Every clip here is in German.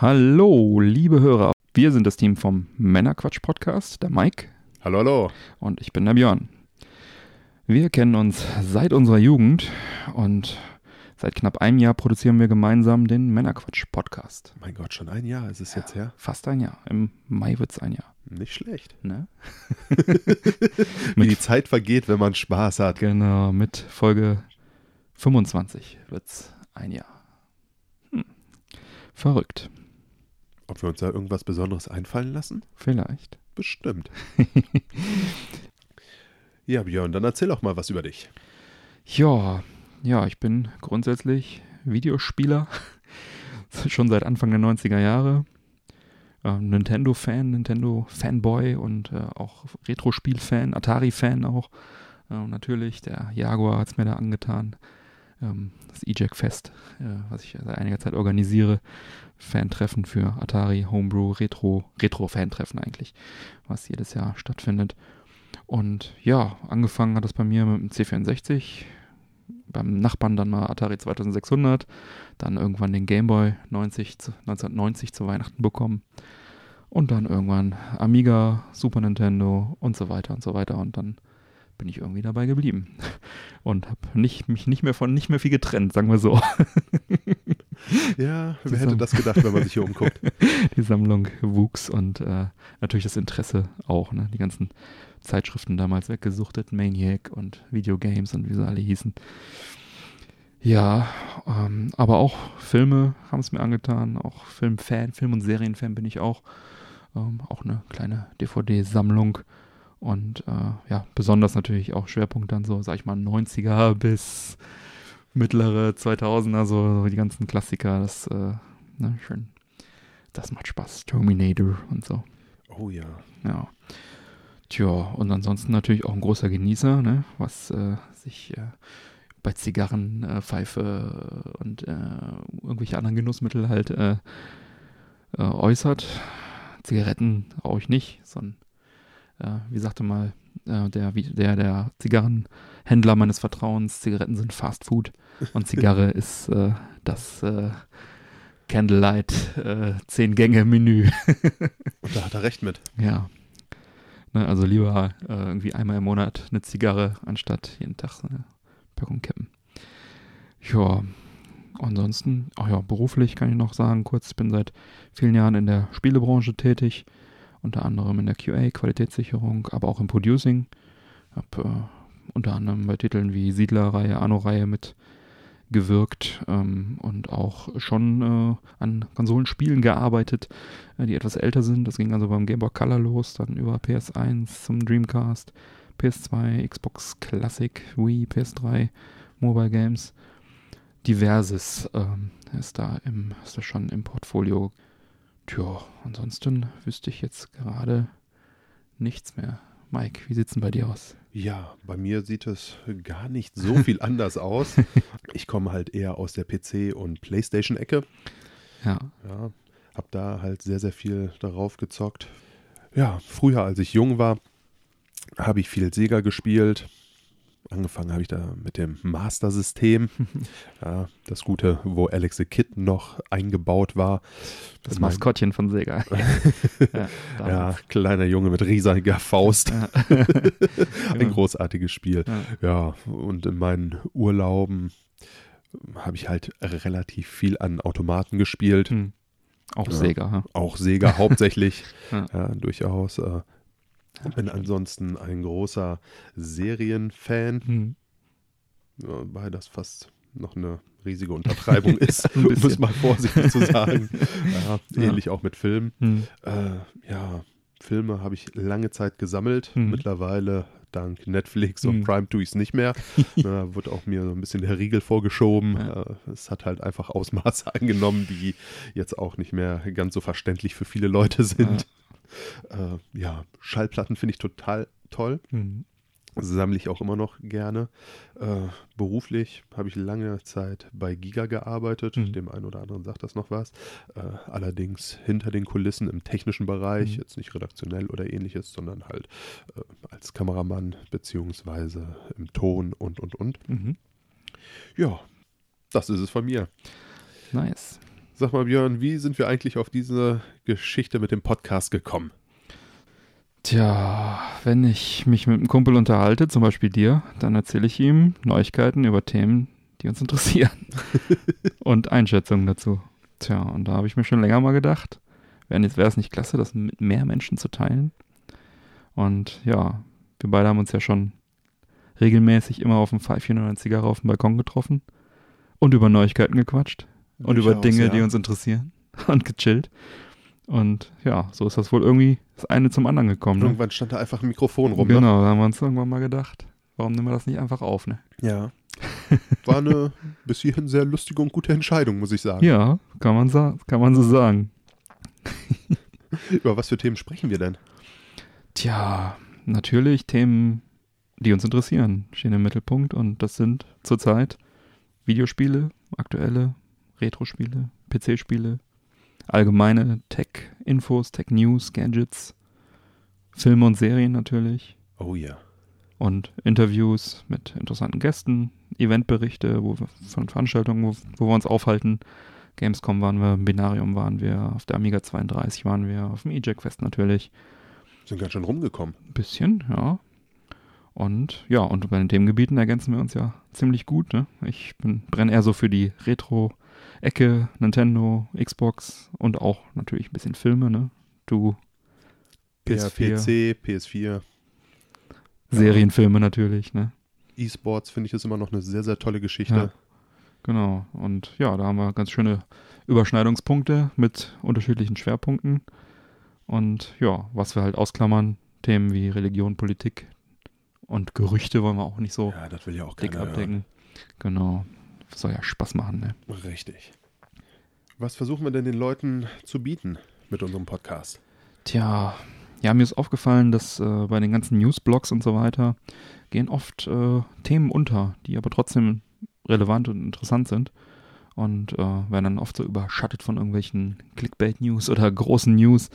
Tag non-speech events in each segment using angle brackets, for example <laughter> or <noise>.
Hallo, liebe Hörer. Wir sind das Team vom Männerquatsch-Podcast, der Mike. Hallo, hallo. Und ich bin der Björn. Wir kennen uns seit unserer Jugend und seit knapp einem Jahr produzieren wir gemeinsam den Männerquatsch-Podcast. Mein Gott, schon ein Jahr ist es jetzt her? Fast ein Jahr. Im Mai wird es ein Jahr. Nicht schlecht. Ne? <laughs> Wie die Zeit vergeht, wenn man Spaß hat. Genau, mit Folge 25 wird es ein Jahr. Hm. Verrückt. Ob wir uns da irgendwas Besonderes einfallen lassen? Vielleicht. Bestimmt. <laughs> ja, Björn, dann erzähl auch mal was über dich. Ja, ja, ich bin grundsätzlich Videospieler. <laughs> Schon seit Anfang der 90er Jahre. Äh, Nintendo-Fan, Nintendo-Fanboy und äh, auch Retro-Spiel-Fan, Atari-Fan auch. Äh, natürlich, der Jaguar hat es mir da angetan. Ähm, das E-Jack Fest, äh, was ich seit einiger Zeit organisiere. Fan-Treffen für Atari, Homebrew, Retro, Retro-Fan-Treffen eigentlich, was jedes Jahr stattfindet. Und ja, angefangen hat das bei mir mit dem C64, beim Nachbarn dann mal Atari 2600, dann irgendwann den Gameboy 90, 1990 zu Weihnachten bekommen und dann irgendwann Amiga, Super Nintendo und so weiter und so weiter und dann bin ich irgendwie dabei geblieben <laughs> und habe nicht, mich nicht mehr von nicht mehr viel getrennt, sagen wir so. <laughs> <laughs> Ja, wer hätte das gedacht, wenn man sich hier umguckt? <laughs> Die Sammlung wuchs und äh, natürlich das Interesse auch. Ne? Die ganzen Zeitschriften damals weggesuchtet, Maniac und Videogames und wie sie alle hießen. Ja, ähm, aber auch Filme haben es mir angetan, auch Filmfan, Film- und Serienfan bin ich auch. Ähm, auch eine kleine DVD-Sammlung und äh, ja, besonders natürlich auch Schwerpunkt dann so, sag ich mal, 90er bis mittlere 2000er, so, so die ganzen Klassiker, das, äh, ne, schön, das macht Spaß. Terminator und so. Oh ja. Ja. Tja, und ansonsten natürlich auch ein großer Genießer, ne, was äh, sich äh, bei Zigarren, äh, Pfeife und äh, irgendwelche anderen Genussmittel halt äh, äh, äußert. Zigaretten rauche ich nicht, sondern, wie sagte mal der, der, der Zigarrenhändler meines Vertrauens, Zigaretten sind Fast Food und Zigarre ist das Candlelight äh, zehn Gänge Menü. <laughs> und da hat er recht mit. Ja. Ne, also lieber äh, irgendwie einmal im Monat eine Zigarre, anstatt jeden Tag eine Packung kippen. Ja, ansonsten, ach ja, beruflich kann ich noch sagen, kurz, ich bin seit vielen Jahren in der Spielebranche tätig, unter anderem in der QA, Qualitätssicherung, aber auch im Producing. Hab äh, unter anderem bei Titeln wie Siedler-Reihe, Anno-Reihe mit gewirkt ähm, und auch schon äh, an Konsolenspielen gearbeitet, äh, die etwas älter sind. Das ging also beim Game Boy Color los, dann über PS1 zum Dreamcast, PS2, Xbox Classic, Wii, PS3, Mobile Games. Diverses ähm, ist da im, ist da schon im Portfolio. Tja, ansonsten wüsste ich jetzt gerade nichts mehr. Mike, wie sieht's denn bei dir aus? Ja, bei mir sieht es gar nicht so <laughs> viel anders aus. Ich komme halt eher aus der PC- und Playstation-Ecke. Ja. ja. Hab da halt sehr, sehr viel darauf gezockt. Ja, früher, als ich jung war, habe ich viel Sega gespielt. Angefangen habe ich da mit dem Master-System. <laughs> ja, das Gute, wo Alex the Kid noch eingebaut war. Das, das Maskottchen von Sega. <laughs> ja, ja, kleiner Junge mit riesiger Faust. <laughs> Ein großartiges Spiel. Ja. ja, und in meinen Urlauben habe ich halt relativ viel an Automaten gespielt. Hm. Auch Sega. Ja. Auch Sega hauptsächlich. ja. durchaus. Äh, bin ansonsten ein großer Serienfan, hm. wobei das fast noch eine riesige Untertreibung <laughs> ist, um es mal vorsichtig zu sagen. <laughs> Ja, ähnlich ja. auch mit Filmen. Hm. Äh, ja, Filme habe ich lange Zeit gesammelt. Hm. Mittlerweile dank Netflix und hm. Prime tue ich es nicht mehr. <laughs> da wird auch mir so ein bisschen der Riegel vorgeschoben. Ja. Äh, es hat halt einfach Ausmaße angenommen, die jetzt auch nicht mehr ganz so verständlich für viele Leute sind. Äh, ja, Schallplatten finde ich total toll. Mhm. Sammle ich auch immer noch gerne. Äh, beruflich habe ich lange Zeit bei Giga gearbeitet. Mhm. Dem einen oder anderen sagt das noch was. Äh, allerdings hinter den Kulissen im technischen Bereich, mhm. jetzt nicht redaktionell oder ähnliches, sondern halt äh, als Kameramann beziehungsweise im Ton und und und. Mhm. Ja, das ist es von mir. Nice. Sag mal, Björn, wie sind wir eigentlich auf diese Geschichte mit dem Podcast gekommen? Tja, wenn ich mich mit einem Kumpel unterhalte, zum Beispiel dir, dann erzähle ich ihm Neuigkeiten über Themen, die uns interessieren. <laughs> und Einschätzungen dazu. Tja, und da habe ich mir schon länger mal gedacht, wäre es nicht klasse, das mit mehr Menschen zu teilen? Und ja, wir beide haben uns ja schon regelmäßig immer auf dem Pfeifchen oder eine Zigarre auf dem Balkon getroffen und über Neuigkeiten gequatscht und über Dinge, ja. die uns interessieren <laughs> und gechillt. Und ja, so ist das wohl irgendwie das eine zum anderen gekommen. Ne? Irgendwann stand da einfach ein Mikrofon rum. Ne? Genau, ne? da haben wir uns irgendwann mal gedacht, warum nehmen wir das nicht einfach auf, ne? Ja. <laughs> War eine bis hierhin sehr lustige und gute Entscheidung, muss ich sagen. Ja, kann man, kann man so sagen. <laughs> Über was für Themen sprechen wir denn? Tja, natürlich Themen, die uns interessieren, stehen im Mittelpunkt und das sind zurzeit Videospiele, aktuelle Retro-Spiele, PC-Spiele, allgemeine Tech-Infos, Tech-News, Gadgets, Filme und Serien natürlich. Oh ja. Und Interviews mit interessanten Gästen, Eventberichte wo wir, von Veranstaltungen, wo, wo wir uns aufhalten. Gamescom waren wir, Binarium waren wir, auf der Amiga 32 waren wir, auf dem E-Jack Fest natürlich. Sind ganz schön rumgekommen. Ein bisschen, ja. Und ja, und bei den Themengebieten ergänzen wir uns ja ziemlich gut. Ne? Ich brenne eher so für die Retro- Ecke, Nintendo, Xbox und auch natürlich ein bisschen Filme, ne? Du PS4. PC, PS4. Serienfilme natürlich, ne? E-Sports finde ich ist immer noch eine sehr, sehr tolle Geschichte. Ja, genau. Und ja, da haben wir ganz schöne Überschneidungspunkte mit unterschiedlichen Schwerpunkten. Und ja, was wir halt ausklammern, Themen wie Religion, Politik und Gerüchte wollen wir auch nicht so ja, das will ja auch dick abdecken. Hören. Genau soll ja Spaß machen, ne? Richtig. Was versuchen wir denn den Leuten zu bieten mit unserem Podcast? Tja, ja, mir ist aufgefallen, dass äh, bei den ganzen Newsblogs und so weiter gehen oft äh, Themen unter, die aber trotzdem relevant und interessant sind und äh, werden dann oft so überschattet von irgendwelchen Clickbait-News oder großen News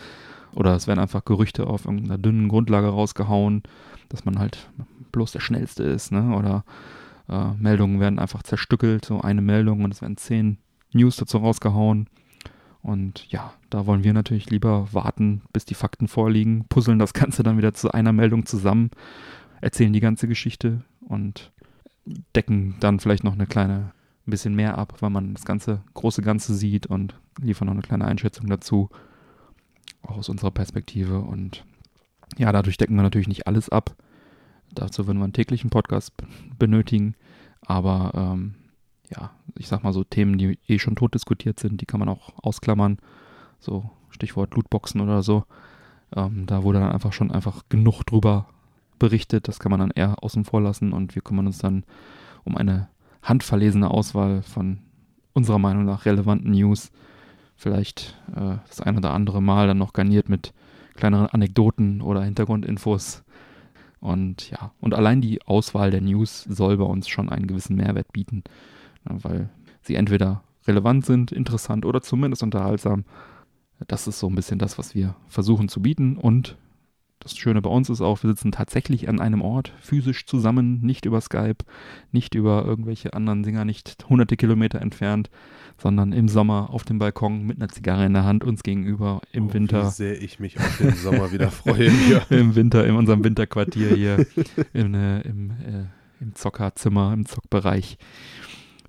oder es werden einfach Gerüchte auf irgendeiner dünnen Grundlage rausgehauen, dass man halt bloß der Schnellste ist, ne? Oder äh, Meldungen werden einfach zerstückelt, so eine Meldung und es werden zehn News dazu rausgehauen. Und ja, da wollen wir natürlich lieber warten, bis die Fakten vorliegen, puzzeln das Ganze dann wieder zu einer Meldung zusammen, erzählen die ganze Geschichte und decken dann vielleicht noch eine kleine, ein bisschen mehr ab, weil man das ganze, große Ganze sieht und liefern noch eine kleine Einschätzung dazu, auch aus unserer Perspektive. Und ja, dadurch decken wir natürlich nicht alles ab. Dazu würden wir einen täglichen Podcast benötigen. Aber ähm, ja, ich sag mal so Themen, die eh schon tot diskutiert sind, die kann man auch ausklammern. So Stichwort Lootboxen oder so. Ähm, da wurde dann einfach schon einfach genug drüber berichtet. Das kann man dann eher außen vor lassen und wir kümmern uns dann um eine handverlesene Auswahl von unserer Meinung nach relevanten News. Vielleicht äh, das ein oder andere Mal dann noch garniert mit kleineren Anekdoten oder Hintergrundinfos und ja, und allein die Auswahl der News soll bei uns schon einen gewissen Mehrwert bieten, weil sie entweder relevant sind, interessant oder zumindest unterhaltsam. Das ist so ein bisschen das, was wir versuchen zu bieten. Und das Schöne bei uns ist auch, wir sitzen tatsächlich an einem Ort, physisch zusammen, nicht über Skype, nicht über irgendwelche anderen Dinger, nicht hunderte Kilometer entfernt, sondern im Sommer auf dem Balkon mit einer Zigarre in der Hand uns gegenüber im oh, Winter. Wie sehr ich mich auf den Sommer wieder freue. Hier. <laughs> Im Winter, in unserem Winterquartier hier in, äh, im, äh, im Zockerzimmer, im Zockbereich,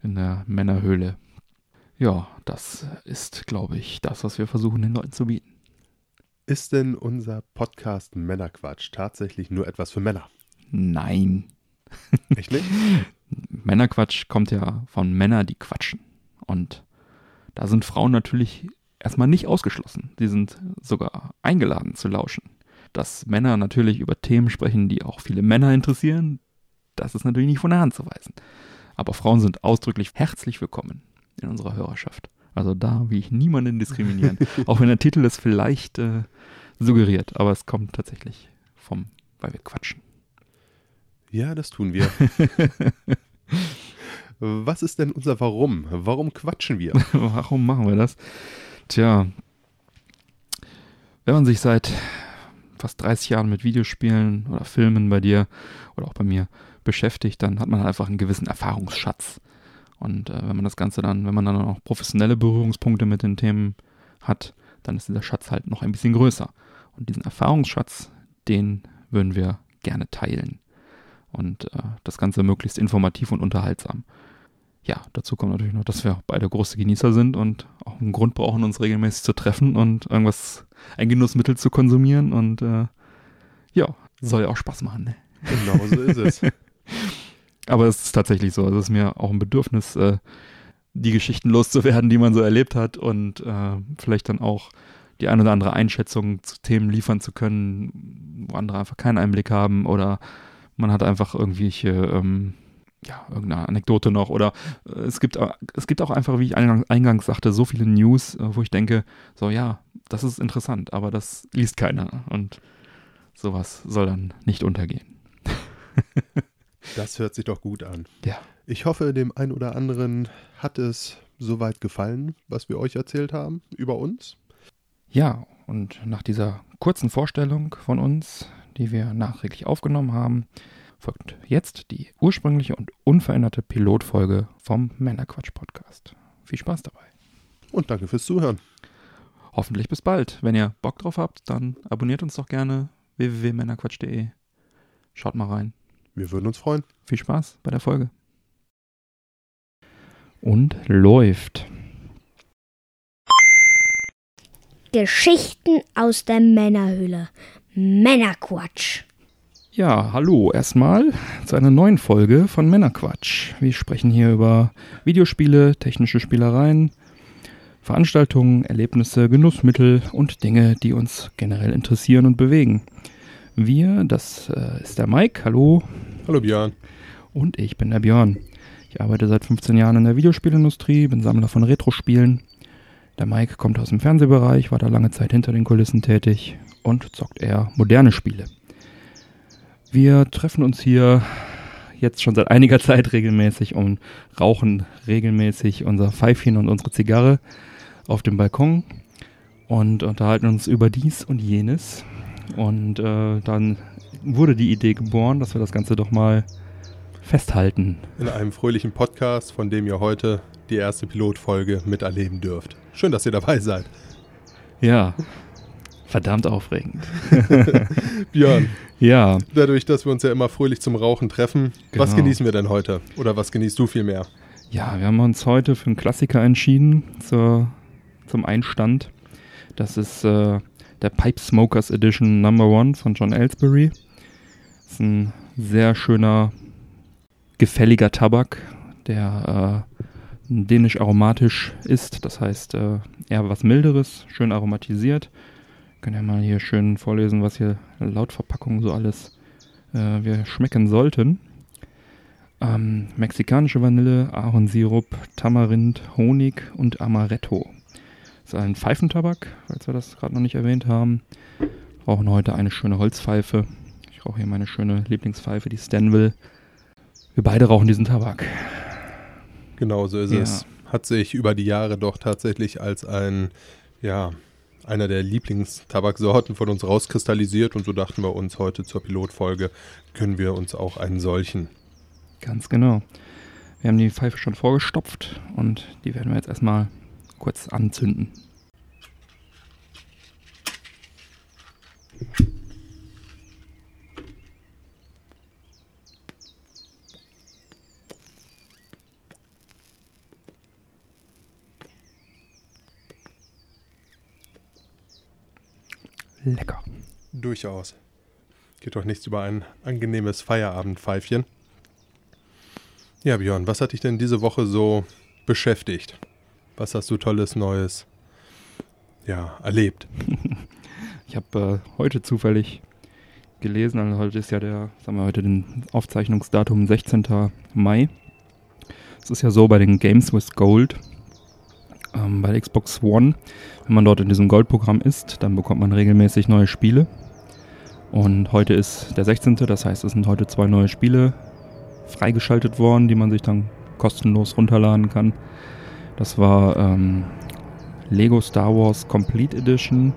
in der Männerhöhle. Ja, das ist, glaube ich, das, was wir versuchen, den Leuten zu bieten. Ist denn unser Podcast Männerquatsch tatsächlich nur etwas für Männer? Nein. <laughs> Echt nicht? Männerquatsch kommt ja von Männern, die quatschen. Und da sind Frauen natürlich erstmal nicht ausgeschlossen. Sie sind sogar eingeladen zu lauschen. Dass Männer natürlich über Themen sprechen, die auch viele Männer interessieren, das ist natürlich nicht von der Hand zu weisen. Aber Frauen sind ausdrücklich herzlich willkommen in unserer Hörerschaft. Also da will ich niemanden diskriminieren. <laughs> auch wenn der Titel es vielleicht äh, suggeriert, aber es kommt tatsächlich vom, weil wir quatschen. Ja, das tun wir. <laughs> Was ist denn unser Warum? Warum quatschen wir? <laughs> Warum machen wir das? Tja, wenn man sich seit fast 30 Jahren mit Videospielen oder Filmen bei dir oder auch bei mir beschäftigt, dann hat man einfach einen gewissen Erfahrungsschatz. Und äh, wenn man das Ganze dann, wenn man dann auch professionelle Berührungspunkte mit den Themen hat, dann ist dieser Schatz halt noch ein bisschen größer. Und diesen Erfahrungsschatz, den würden wir gerne teilen. Und äh, das Ganze möglichst informativ und unterhaltsam. Ja, dazu kommt natürlich noch, dass wir beide große Genießer sind und auch einen Grund brauchen, uns regelmäßig zu treffen und irgendwas, ein Genussmittel zu konsumieren. Und äh, ja, soll ja auch Spaß machen. Ne? Genau so ist es. <laughs> Aber es ist tatsächlich so. Also es ist mir auch ein Bedürfnis, äh, die Geschichten loszuwerden, die man so erlebt hat und äh, vielleicht dann auch die ein oder andere Einschätzung zu Themen liefern zu können, wo andere einfach keinen Einblick haben oder man hat einfach irgendwelche, ähm, ja, irgendeine Anekdote noch oder äh, es gibt, es gibt auch einfach, wie ich eingangs, eingangs sagte, so viele News, äh, wo ich denke, so ja, das ist interessant, aber das liest keiner und sowas soll dann nicht untergehen. <laughs> das hört sich doch gut an. Ja. Ich hoffe, dem einen oder anderen hat es soweit gefallen, was wir euch erzählt haben über uns. Ja, und nach dieser kurzen Vorstellung von uns, die wir nachträglich aufgenommen haben, folgt jetzt die ursprüngliche und unveränderte Pilotfolge vom Männerquatsch-Podcast. Viel Spaß dabei. Und danke fürs Zuhören. Hoffentlich bis bald. Wenn ihr Bock drauf habt, dann abonniert uns doch gerne www.männerquatsch.de. Schaut mal rein. Wir würden uns freuen. Viel Spaß bei der Folge und läuft. Geschichten aus der Männerhöhle. Männerquatsch. Ja, hallo erstmal zu einer neuen Folge von Männerquatsch. Wir sprechen hier über Videospiele, technische Spielereien, Veranstaltungen, Erlebnisse, Genussmittel und Dinge, die uns generell interessieren und bewegen. Wir, das äh, ist der Mike, hallo. Hallo Björn. Und ich bin der Björn. Ich arbeite seit 15 Jahren in der Videospielindustrie, bin Sammler von Retro-Spielen. Der Mike kommt aus dem Fernsehbereich, war da lange Zeit hinter den Kulissen tätig und zockt eher moderne Spiele. Wir treffen uns hier jetzt schon seit einiger Zeit regelmäßig und rauchen regelmäßig unser Pfeifchen und unsere Zigarre auf dem Balkon und unterhalten uns über dies und jenes. Und äh, dann wurde die Idee geboren, dass wir das Ganze doch mal festhalten. In einem fröhlichen Podcast, von dem ihr heute die erste Pilotfolge miterleben dürft. Schön, dass ihr dabei seid. Ja, verdammt aufregend. <laughs> Björn. Ja. Dadurch, dass wir uns ja immer fröhlich zum Rauchen treffen, genau. was genießen wir denn heute? Oder was genießt du viel mehr? Ja, wir haben uns heute für einen Klassiker entschieden zur, zum Einstand. Das ist äh, der Pipe Smokers Edition Number One von John Ellsbury. Das ist ein sehr schöner gefälliger Tabak, der äh, dänisch aromatisch ist. Das heißt, äh, eher was Milderes, schön aromatisiert. Können ja mal hier schön vorlesen, was hier laut Verpackung so alles äh, wir schmecken sollten. Ähm, mexikanische Vanille, Ahornsirup, Tamarind, Honig und Amaretto. Ist ein Pfeifentabak, falls wir das gerade noch nicht erwähnt haben. Wir brauchen heute eine schöne Holzpfeife. Ich rauche hier meine schöne Lieblingspfeife, die Stanville wir beide rauchen diesen Tabak. Genau so ist ja. es. Hat sich über die Jahre doch tatsächlich als ein, ja, einer der Lieblingstabaksorten von uns rauskristallisiert und so dachten wir uns heute zur Pilotfolge, können wir uns auch einen solchen. Ganz genau. Wir haben die Pfeife schon vorgestopft und die werden wir jetzt erstmal kurz anzünden. lecker. Durchaus. Geht doch nichts über ein angenehmes Feierabendpfeifchen. Ja, Björn, was hat dich denn diese Woche so beschäftigt? Was hast du tolles Neues ja, erlebt? <laughs> ich habe äh, heute zufällig gelesen, also heute ist ja der, sagen wir heute den Aufzeichnungsdatum 16. Mai. Es ist ja so bei den Games with Gold, ähm, bei Xbox One, wenn man dort in diesem Goldprogramm ist, dann bekommt man regelmäßig neue Spiele. Und heute ist der 16., das heißt, es sind heute zwei neue Spiele freigeschaltet worden, die man sich dann kostenlos runterladen kann. Das war ähm, Lego Star Wars Complete Edition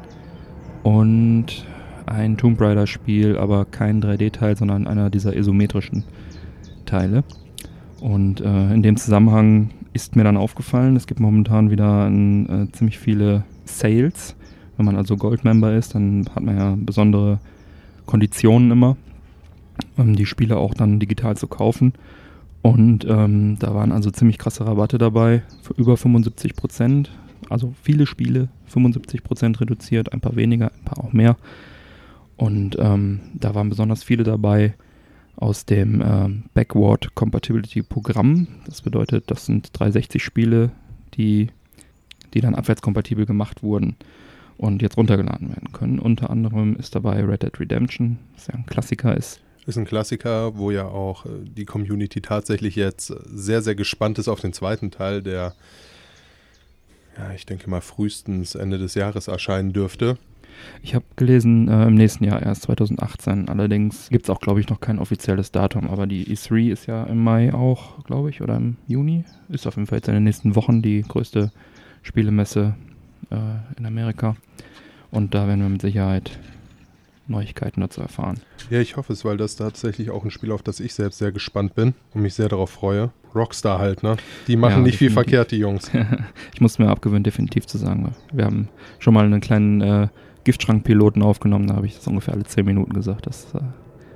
und ein Tomb Raider Spiel, aber kein 3D-Teil, sondern einer dieser isometrischen Teile. Und äh, in dem Zusammenhang ist mir dann aufgefallen, es gibt momentan wieder ein, äh, ziemlich viele Sales. Wenn man also Goldmember ist, dann hat man ja besondere Konditionen immer, um die Spiele auch dann digital zu kaufen. Und ähm, da waren also ziemlich krasse Rabatte dabei, für über 75 Prozent. Also viele Spiele, 75 Prozent reduziert, ein paar weniger, ein paar auch mehr. Und ähm, da waren besonders viele dabei aus dem äh, Backward Compatibility Programm. Das bedeutet, das sind 360 Spiele, die, die dann abwärtskompatibel gemacht wurden und jetzt runtergeladen werden können. Unter anderem ist dabei Red Dead Redemption, was ja ein Klassiker ist. Ist ein Klassiker, wo ja auch äh, die Community tatsächlich jetzt sehr, sehr gespannt ist auf den zweiten Teil, der, ja, ich denke mal frühestens Ende des Jahres erscheinen dürfte. Ich habe gelesen, äh, im nächsten Jahr erst 2018. Allerdings gibt es auch, glaube ich, noch kein offizielles Datum. Aber die E3 ist ja im Mai auch, glaube ich, oder im Juni. Ist auf jeden Fall jetzt in den nächsten Wochen die größte Spielemesse äh, in Amerika. Und da werden wir mit Sicherheit Neuigkeiten dazu erfahren. Ja, ich hoffe es, weil das tatsächlich auch ein Spiel, auf das ich selbst sehr gespannt bin und mich sehr darauf freue. Rockstar halt, ne? Die machen ja, nicht viel verkehrt, die Jungs. <laughs> ich muss mir abgewöhnen, definitiv zu sagen. Wir haben schon mal einen kleinen äh, Giftschrankpiloten aufgenommen, da habe ich das ungefähr alle zehn Minuten gesagt. Das äh,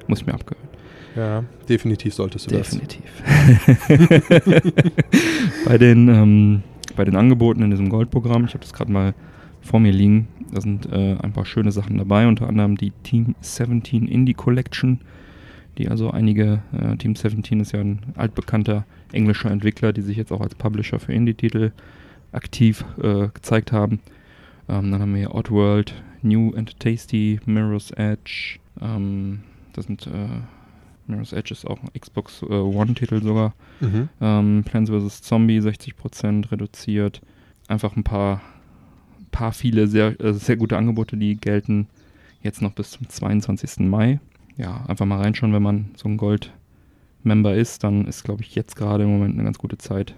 muss ich mir abgewöhnen. Ja, definitiv solltest du definitiv. das. <laughs> bei, den, ähm, bei den Angeboten in diesem Goldprogramm, ich habe das gerade mal vor mir liegen, da sind äh, ein paar schöne Sachen dabei, unter anderem die Team 17 Indie Collection, die also einige, äh, Team 17 ist ja ein altbekannter englischer Entwickler, die sich jetzt auch als Publisher für Indie-Titel aktiv äh, gezeigt haben. Ähm, dann haben wir hier Oddworld, New and Tasty, Mirror's Edge. Ähm, das sind äh, Mirror's Edge ist auch ein Xbox äh, One-Titel sogar. Mhm. Ähm, Plants vs. Zombie 60% reduziert. Einfach ein paar, paar viele sehr, äh, sehr gute Angebote, die gelten jetzt noch bis zum 22. Mai. Ja, einfach mal reinschauen, wenn man so ein Gold-Member ist, dann ist, glaube ich, jetzt gerade im Moment eine ganz gute Zeit,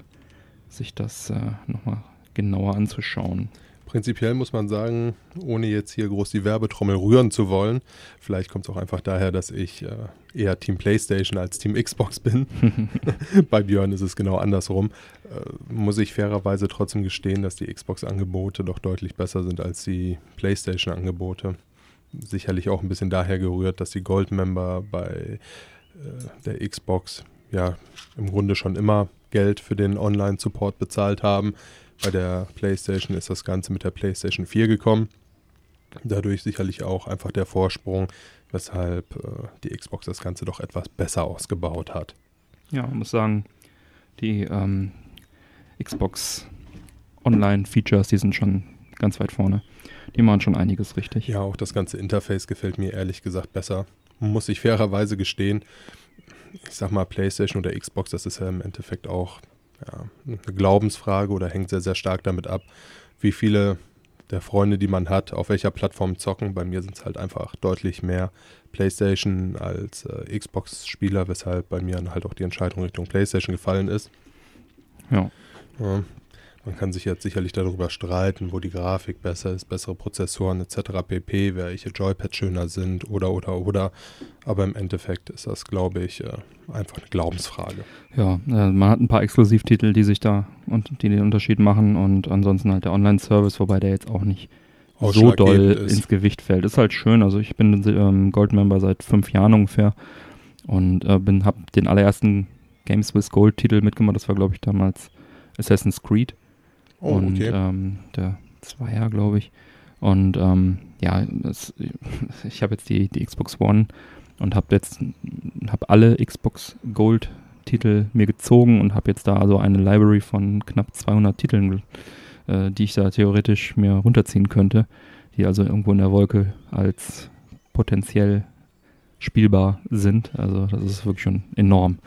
sich das äh, nochmal genauer anzuschauen. Prinzipiell muss man sagen, ohne jetzt hier groß die Werbetrommel rühren zu wollen, vielleicht kommt es auch einfach daher, dass ich äh, eher Team PlayStation als Team Xbox bin. <laughs> <laughs> Bei Björn ist es genau andersrum. Äh, muss ich fairerweise trotzdem gestehen, dass die Xbox-Angebote doch deutlich besser sind als die PlayStation-Angebote. Sicherlich auch ein bisschen daher gerührt, dass die Gold-Member bei äh, der Xbox ja im Grunde schon immer Geld für den Online-Support bezahlt haben bei der PlayStation ist das Ganze mit der PlayStation 4 gekommen. Dadurch sicherlich auch einfach der Vorsprung, weshalb äh, die Xbox das Ganze doch etwas besser ausgebaut hat. Ja, man muss sagen, die ähm, Xbox Online-Features, die sind schon ganz weit vorne. Die machen schon einiges richtig. Ja, auch das ganze Interface gefällt mir ehrlich gesagt besser. Muss ich fairerweise gestehen. Ich sag mal, PlayStation oder Xbox, das ist ja im Endeffekt auch ja, eine Glaubensfrage oder hängt sehr, sehr stark damit ab, wie viele der Freunde, die man hat, auf welcher Plattform zocken. Bei mir sind es halt einfach deutlich mehr PlayStation als äh, Xbox-Spieler, weshalb bei mir dann halt auch die Entscheidung Richtung PlayStation gefallen ist. Ja. ja. Man kann sich jetzt sicherlich darüber streiten, wo die Grafik besser ist, bessere Prozessoren etc. pp, welche Joypads schöner sind oder oder oder. Aber im Endeffekt ist das, glaube ich, äh, einfach eine Glaubensfrage. Ja, äh, man hat ein paar Exklusivtitel, die sich da und die den Unterschied machen und ansonsten halt der Online-Service, wobei der jetzt auch nicht so doll ist. ins Gewicht fällt. Ist halt schön. Also ich bin ähm, Gold-Member seit fünf Jahren ungefähr und äh, bin habe den allerersten Games with Gold-Titel mitgemacht. Das war glaube ich damals Assassin's Creed. Oh, und okay. ähm, der Zweier, glaube ich. Und ähm, ja, das, <laughs> ich habe jetzt die, die Xbox One und habe jetzt hab alle Xbox Gold Titel mir gezogen und habe jetzt da also eine Library von knapp 200 Titeln, äh, die ich da theoretisch mir runterziehen könnte, die also irgendwo in der Wolke als potenziell spielbar sind. Also das ist wirklich schon enorm.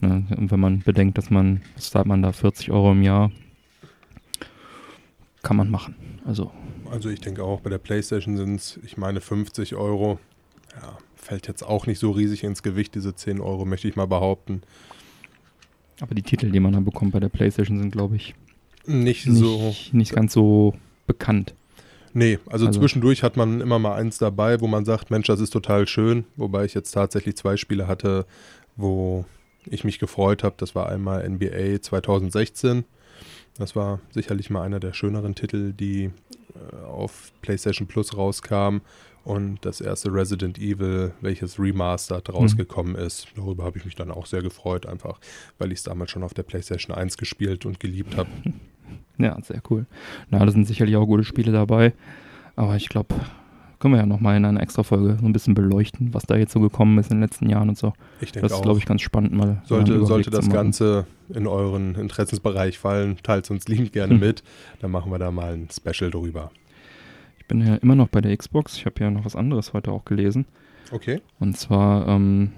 Ne? Und wenn man bedenkt, dass man, zahlt man da 40 Euro im Jahr kann man machen. Also, also ich denke auch, bei der PlayStation sind es, ich meine, 50 Euro. Ja, fällt jetzt auch nicht so riesig ins Gewicht, diese 10 Euro, möchte ich mal behaupten. Aber die Titel, die man dann bekommt bei der PlayStation, sind, glaube ich, nicht, nicht, so. Nicht ganz so bekannt. Nee, also, also, zwischendurch hat man immer mal eins dabei, wo man sagt, Mensch, das ist total schön. Wobei ich jetzt tatsächlich zwei Spiele hatte, wo ich mich gefreut habe. Das war einmal NBA 2016 Das war sicherlich mal einer der schöneren Titel, die äh, auf PlayStation Plus rauskam und das erste Resident Evil, welches remastered mhm. rausgekommen ist. Darüber habe ich mich dann auch sehr gefreut, einfach weil ich es damals schon auf der PlayStation 1 gespielt und geliebt habe. <laughs> Ja, sehr cool. Na, da sind sicherlich auch gute Spiele dabei, aber ich glaube, können wir ja nochmal in einer extra Folge so ein bisschen beleuchten, was da jetzt so gekommen ist in den letzten Jahren und so. Ich denke Das ist, glaube ich, ganz spannend mal. Sollte, sollte das Ganze in euren Interessensbereich fallen, teilt uns liebend gerne hm. mit. Dann machen wir da mal ein Special drüber. Ich bin ja immer noch bei der Xbox. Ich habe ja noch was anderes heute auch gelesen. Okay. Und zwar ähm,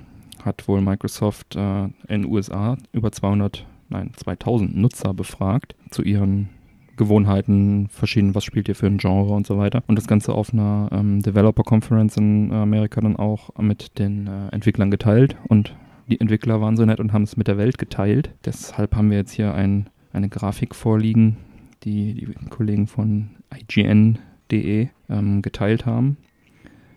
hat wohl Microsoft äh, in den USA über 200, nein, 2000 Nutzer befragt zu ihren Gewohnheiten, verschieden, was spielt ihr für ein Genre und so weiter. Und das Ganze auf einer ähm, Developer Conference in Amerika dann auch mit den äh, Entwicklern geteilt. Und die Entwickler waren so nett und haben es mit der Welt geteilt. Deshalb haben wir jetzt hier ein, eine Grafik vorliegen, die die Kollegen von IGN de ähm, geteilt haben.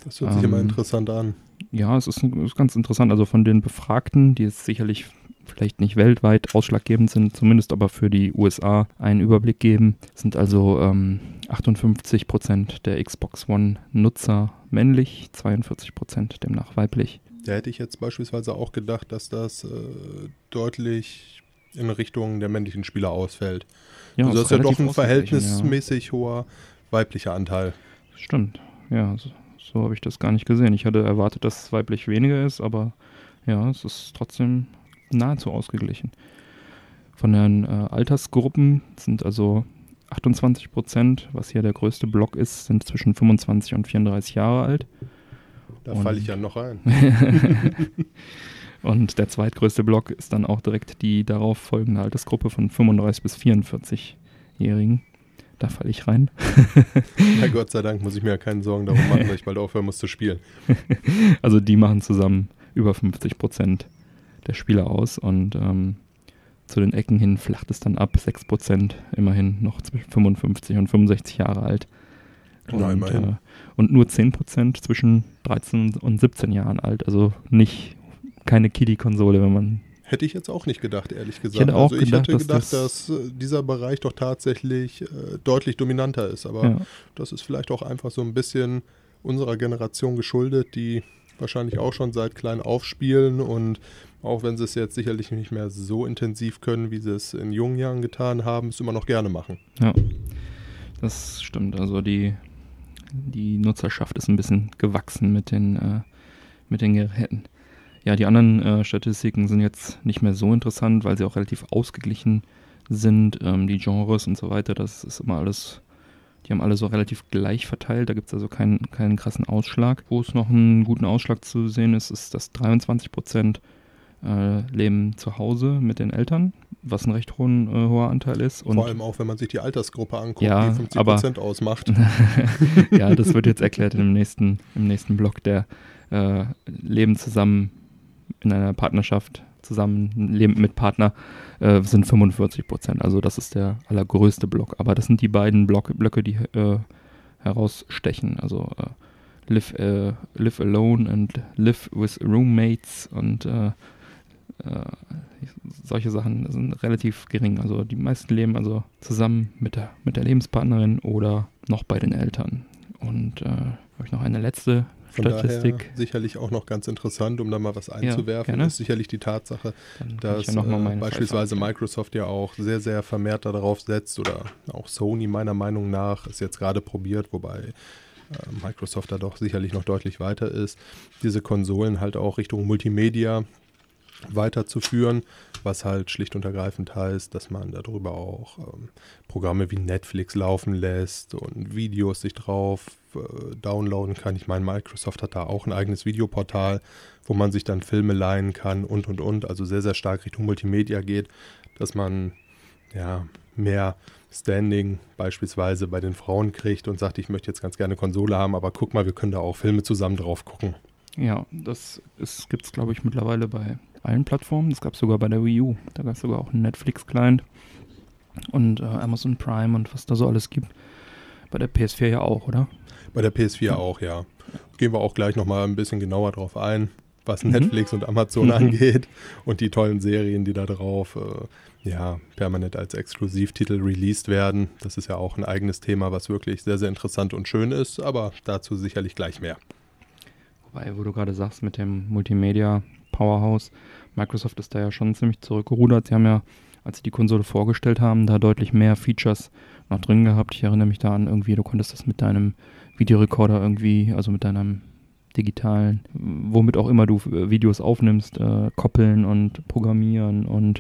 Das hört sich ähm, immer interessant an. Ja, es ist, ist, ganz interessant. Also von den Befragten, die jetzt sicherlich vielleicht nicht weltweit ausschlaggebend sind, zumindest aber für die USA einen Überblick geben, sind also ähm, 58 Prozent der Xbox One-Nutzer männlich, 42 Prozent demnach weiblich. Da hätte ich jetzt beispielsweise auch gedacht, dass das äh, deutlich in Richtung der männlichen Spieler ausfällt. Ja, also das ist ja doch ein verhältnismäßig ja. hoher weiblicher Anteil. Stimmt, ja, so, so habe ich das gar nicht gesehen. Ich hatte erwartet, dass es weiblich weniger ist, aber ja, es ist trotzdem nahezu ausgeglichen. Von den äh, Altersgruppen sind also 28 Prozent, was hier der größte Block ist, sind zwischen 25 und 34 Jahre alt. Da falle ich ja noch ein. <laughs> und der zweitgrößte Block ist dann auch direkt die darauf folgende Altersgruppe von 35 bis 44-Jährigen. Da falle ich rein. <laughs> ja, Gott sei Dank muss ich mir ja keine Sorgen darum machen, weil ich bald aufhören muss zu spielen. <laughs> Also die machen zusammen über 50 Prozent der Spieler aus und ähm, zu den Ecken hin flacht es dann ab, 6 Prozent immerhin noch zwischen 55 und 65 Jahre alt. Und, Na, äh, und nur 10 Prozent zwischen 13 und 17 Jahren alt. Also nicht keine Kiddie-Konsole, wenn man Hätte ich jetzt auch nicht gedacht, ehrlich gesagt. Ich hätte auch also ich gedacht, hätte gedacht, dass, dass äh, dieser Bereich doch tatsächlich äh, deutlich dominanter ist. Aber ja. das ist vielleicht auch einfach so ein bisschen unserer Generation geschuldet, die wahrscheinlich auch schon seit klein aufspielen und auch wenn sie es jetzt sicherlich nicht mehr so intensiv können, wie sie es in jungen Jahren getan haben, es immer noch gerne machen. Ja, das stimmt. Also die, die Nutzerschaft ist ein bisschen gewachsen mit den, äh, mit den Geräten. Ja, die anderen äh, Statistiken sind jetzt nicht mehr so interessant, weil sie auch relativ ausgeglichen sind. Ähm, die Genres und so weiter, das ist immer alles, die haben alle so relativ gleich verteilt. Da gibt es also keinen, keinen krassen Ausschlag. Wo es noch einen guten Ausschlag zu sehen ist, ist, dass 23 Prozent äh, leben zu Hause mit den Eltern, was ein recht hohen, äh, hoher Anteil ist. Und Vor allem auch, wenn man sich die Altersgruppe anguckt, ja, die 50 Prozent ausmacht. <laughs> ja, das wird jetzt erklärt im nächsten, im nächsten Block. Der äh, leben zusammen in einer Partnerschaft zusammen leben mit Partner äh, sind 45 Prozent. Also das ist der allergrößte Block. Aber das sind die beiden Block, Blöcke, die äh, herausstechen. Also äh, live, live alone and live with roommates und äh, äh, solche Sachen sind relativ gering. Also die meisten leben also zusammen mit der, mit der Lebenspartnerin oder noch bei den Eltern. Und habe ich noch eine letzte von Statistik. Daher sicherlich auch noch ganz interessant, um da mal was einzuwerfen, ja, ist sicherlich die Tatsache, dass ja äh, beispielsweise Microsoft ja auch sehr, sehr vermehrt darauf setzt oder auch Sony meiner Meinung nach es jetzt gerade probiert, wobei äh, Microsoft da doch sicherlich noch deutlich weiter ist, diese Konsolen halt auch Richtung Multimedia weiterzuführen, was halt schlicht und ergreifend heißt, dass man darüber auch ähm, Programme wie Netflix laufen lässt und Videos sich drauf äh, downloaden kann. Ich meine, Microsoft hat da auch ein eigenes Videoportal, wo man sich dann Filme leihen kann und und und, also sehr, sehr stark Richtung Multimedia geht, dass man ja mehr Standing beispielsweise bei den Frauen kriegt und sagt, ich möchte jetzt ganz gerne Konsole haben, aber guck mal, wir können da auch Filme zusammen drauf gucken. Ja, das gibt es, glaube ich, mittlerweile bei allen Plattformen. Das gab es sogar bei der Wii U. Da gab es sogar auch einen Netflix-Client und äh, Amazon Prime und was da so alles gibt. Bei der PS4 ja auch, oder? Bei der PS4 ja. auch, ja. Gehen wir auch gleich nochmal ein bisschen genauer drauf ein. was mhm. Netflix und Amazon mhm. angeht und die tollen Serien, die da drauf äh, ja, permanent als Exklusivtitel released werden. Das ist ja auch ein eigenes Thema, was wirklich sehr, sehr interessant und schön ist, aber dazu sicherlich gleich mehr. Wobei, wo du gerade sagst, mit dem Multimedia Powerhouse, Microsoft ist da ja schon ziemlich zurückgerudert. Sie haben ja, als sie die Konsole vorgestellt haben, da deutlich mehr Features noch drin gehabt. Ich erinnere mich da an irgendwie, du konntest das mit deinem Videorekorder irgendwie, also mit deinem digitalen, womit auch immer du äh, Videos aufnimmst, äh, koppeln und programmieren und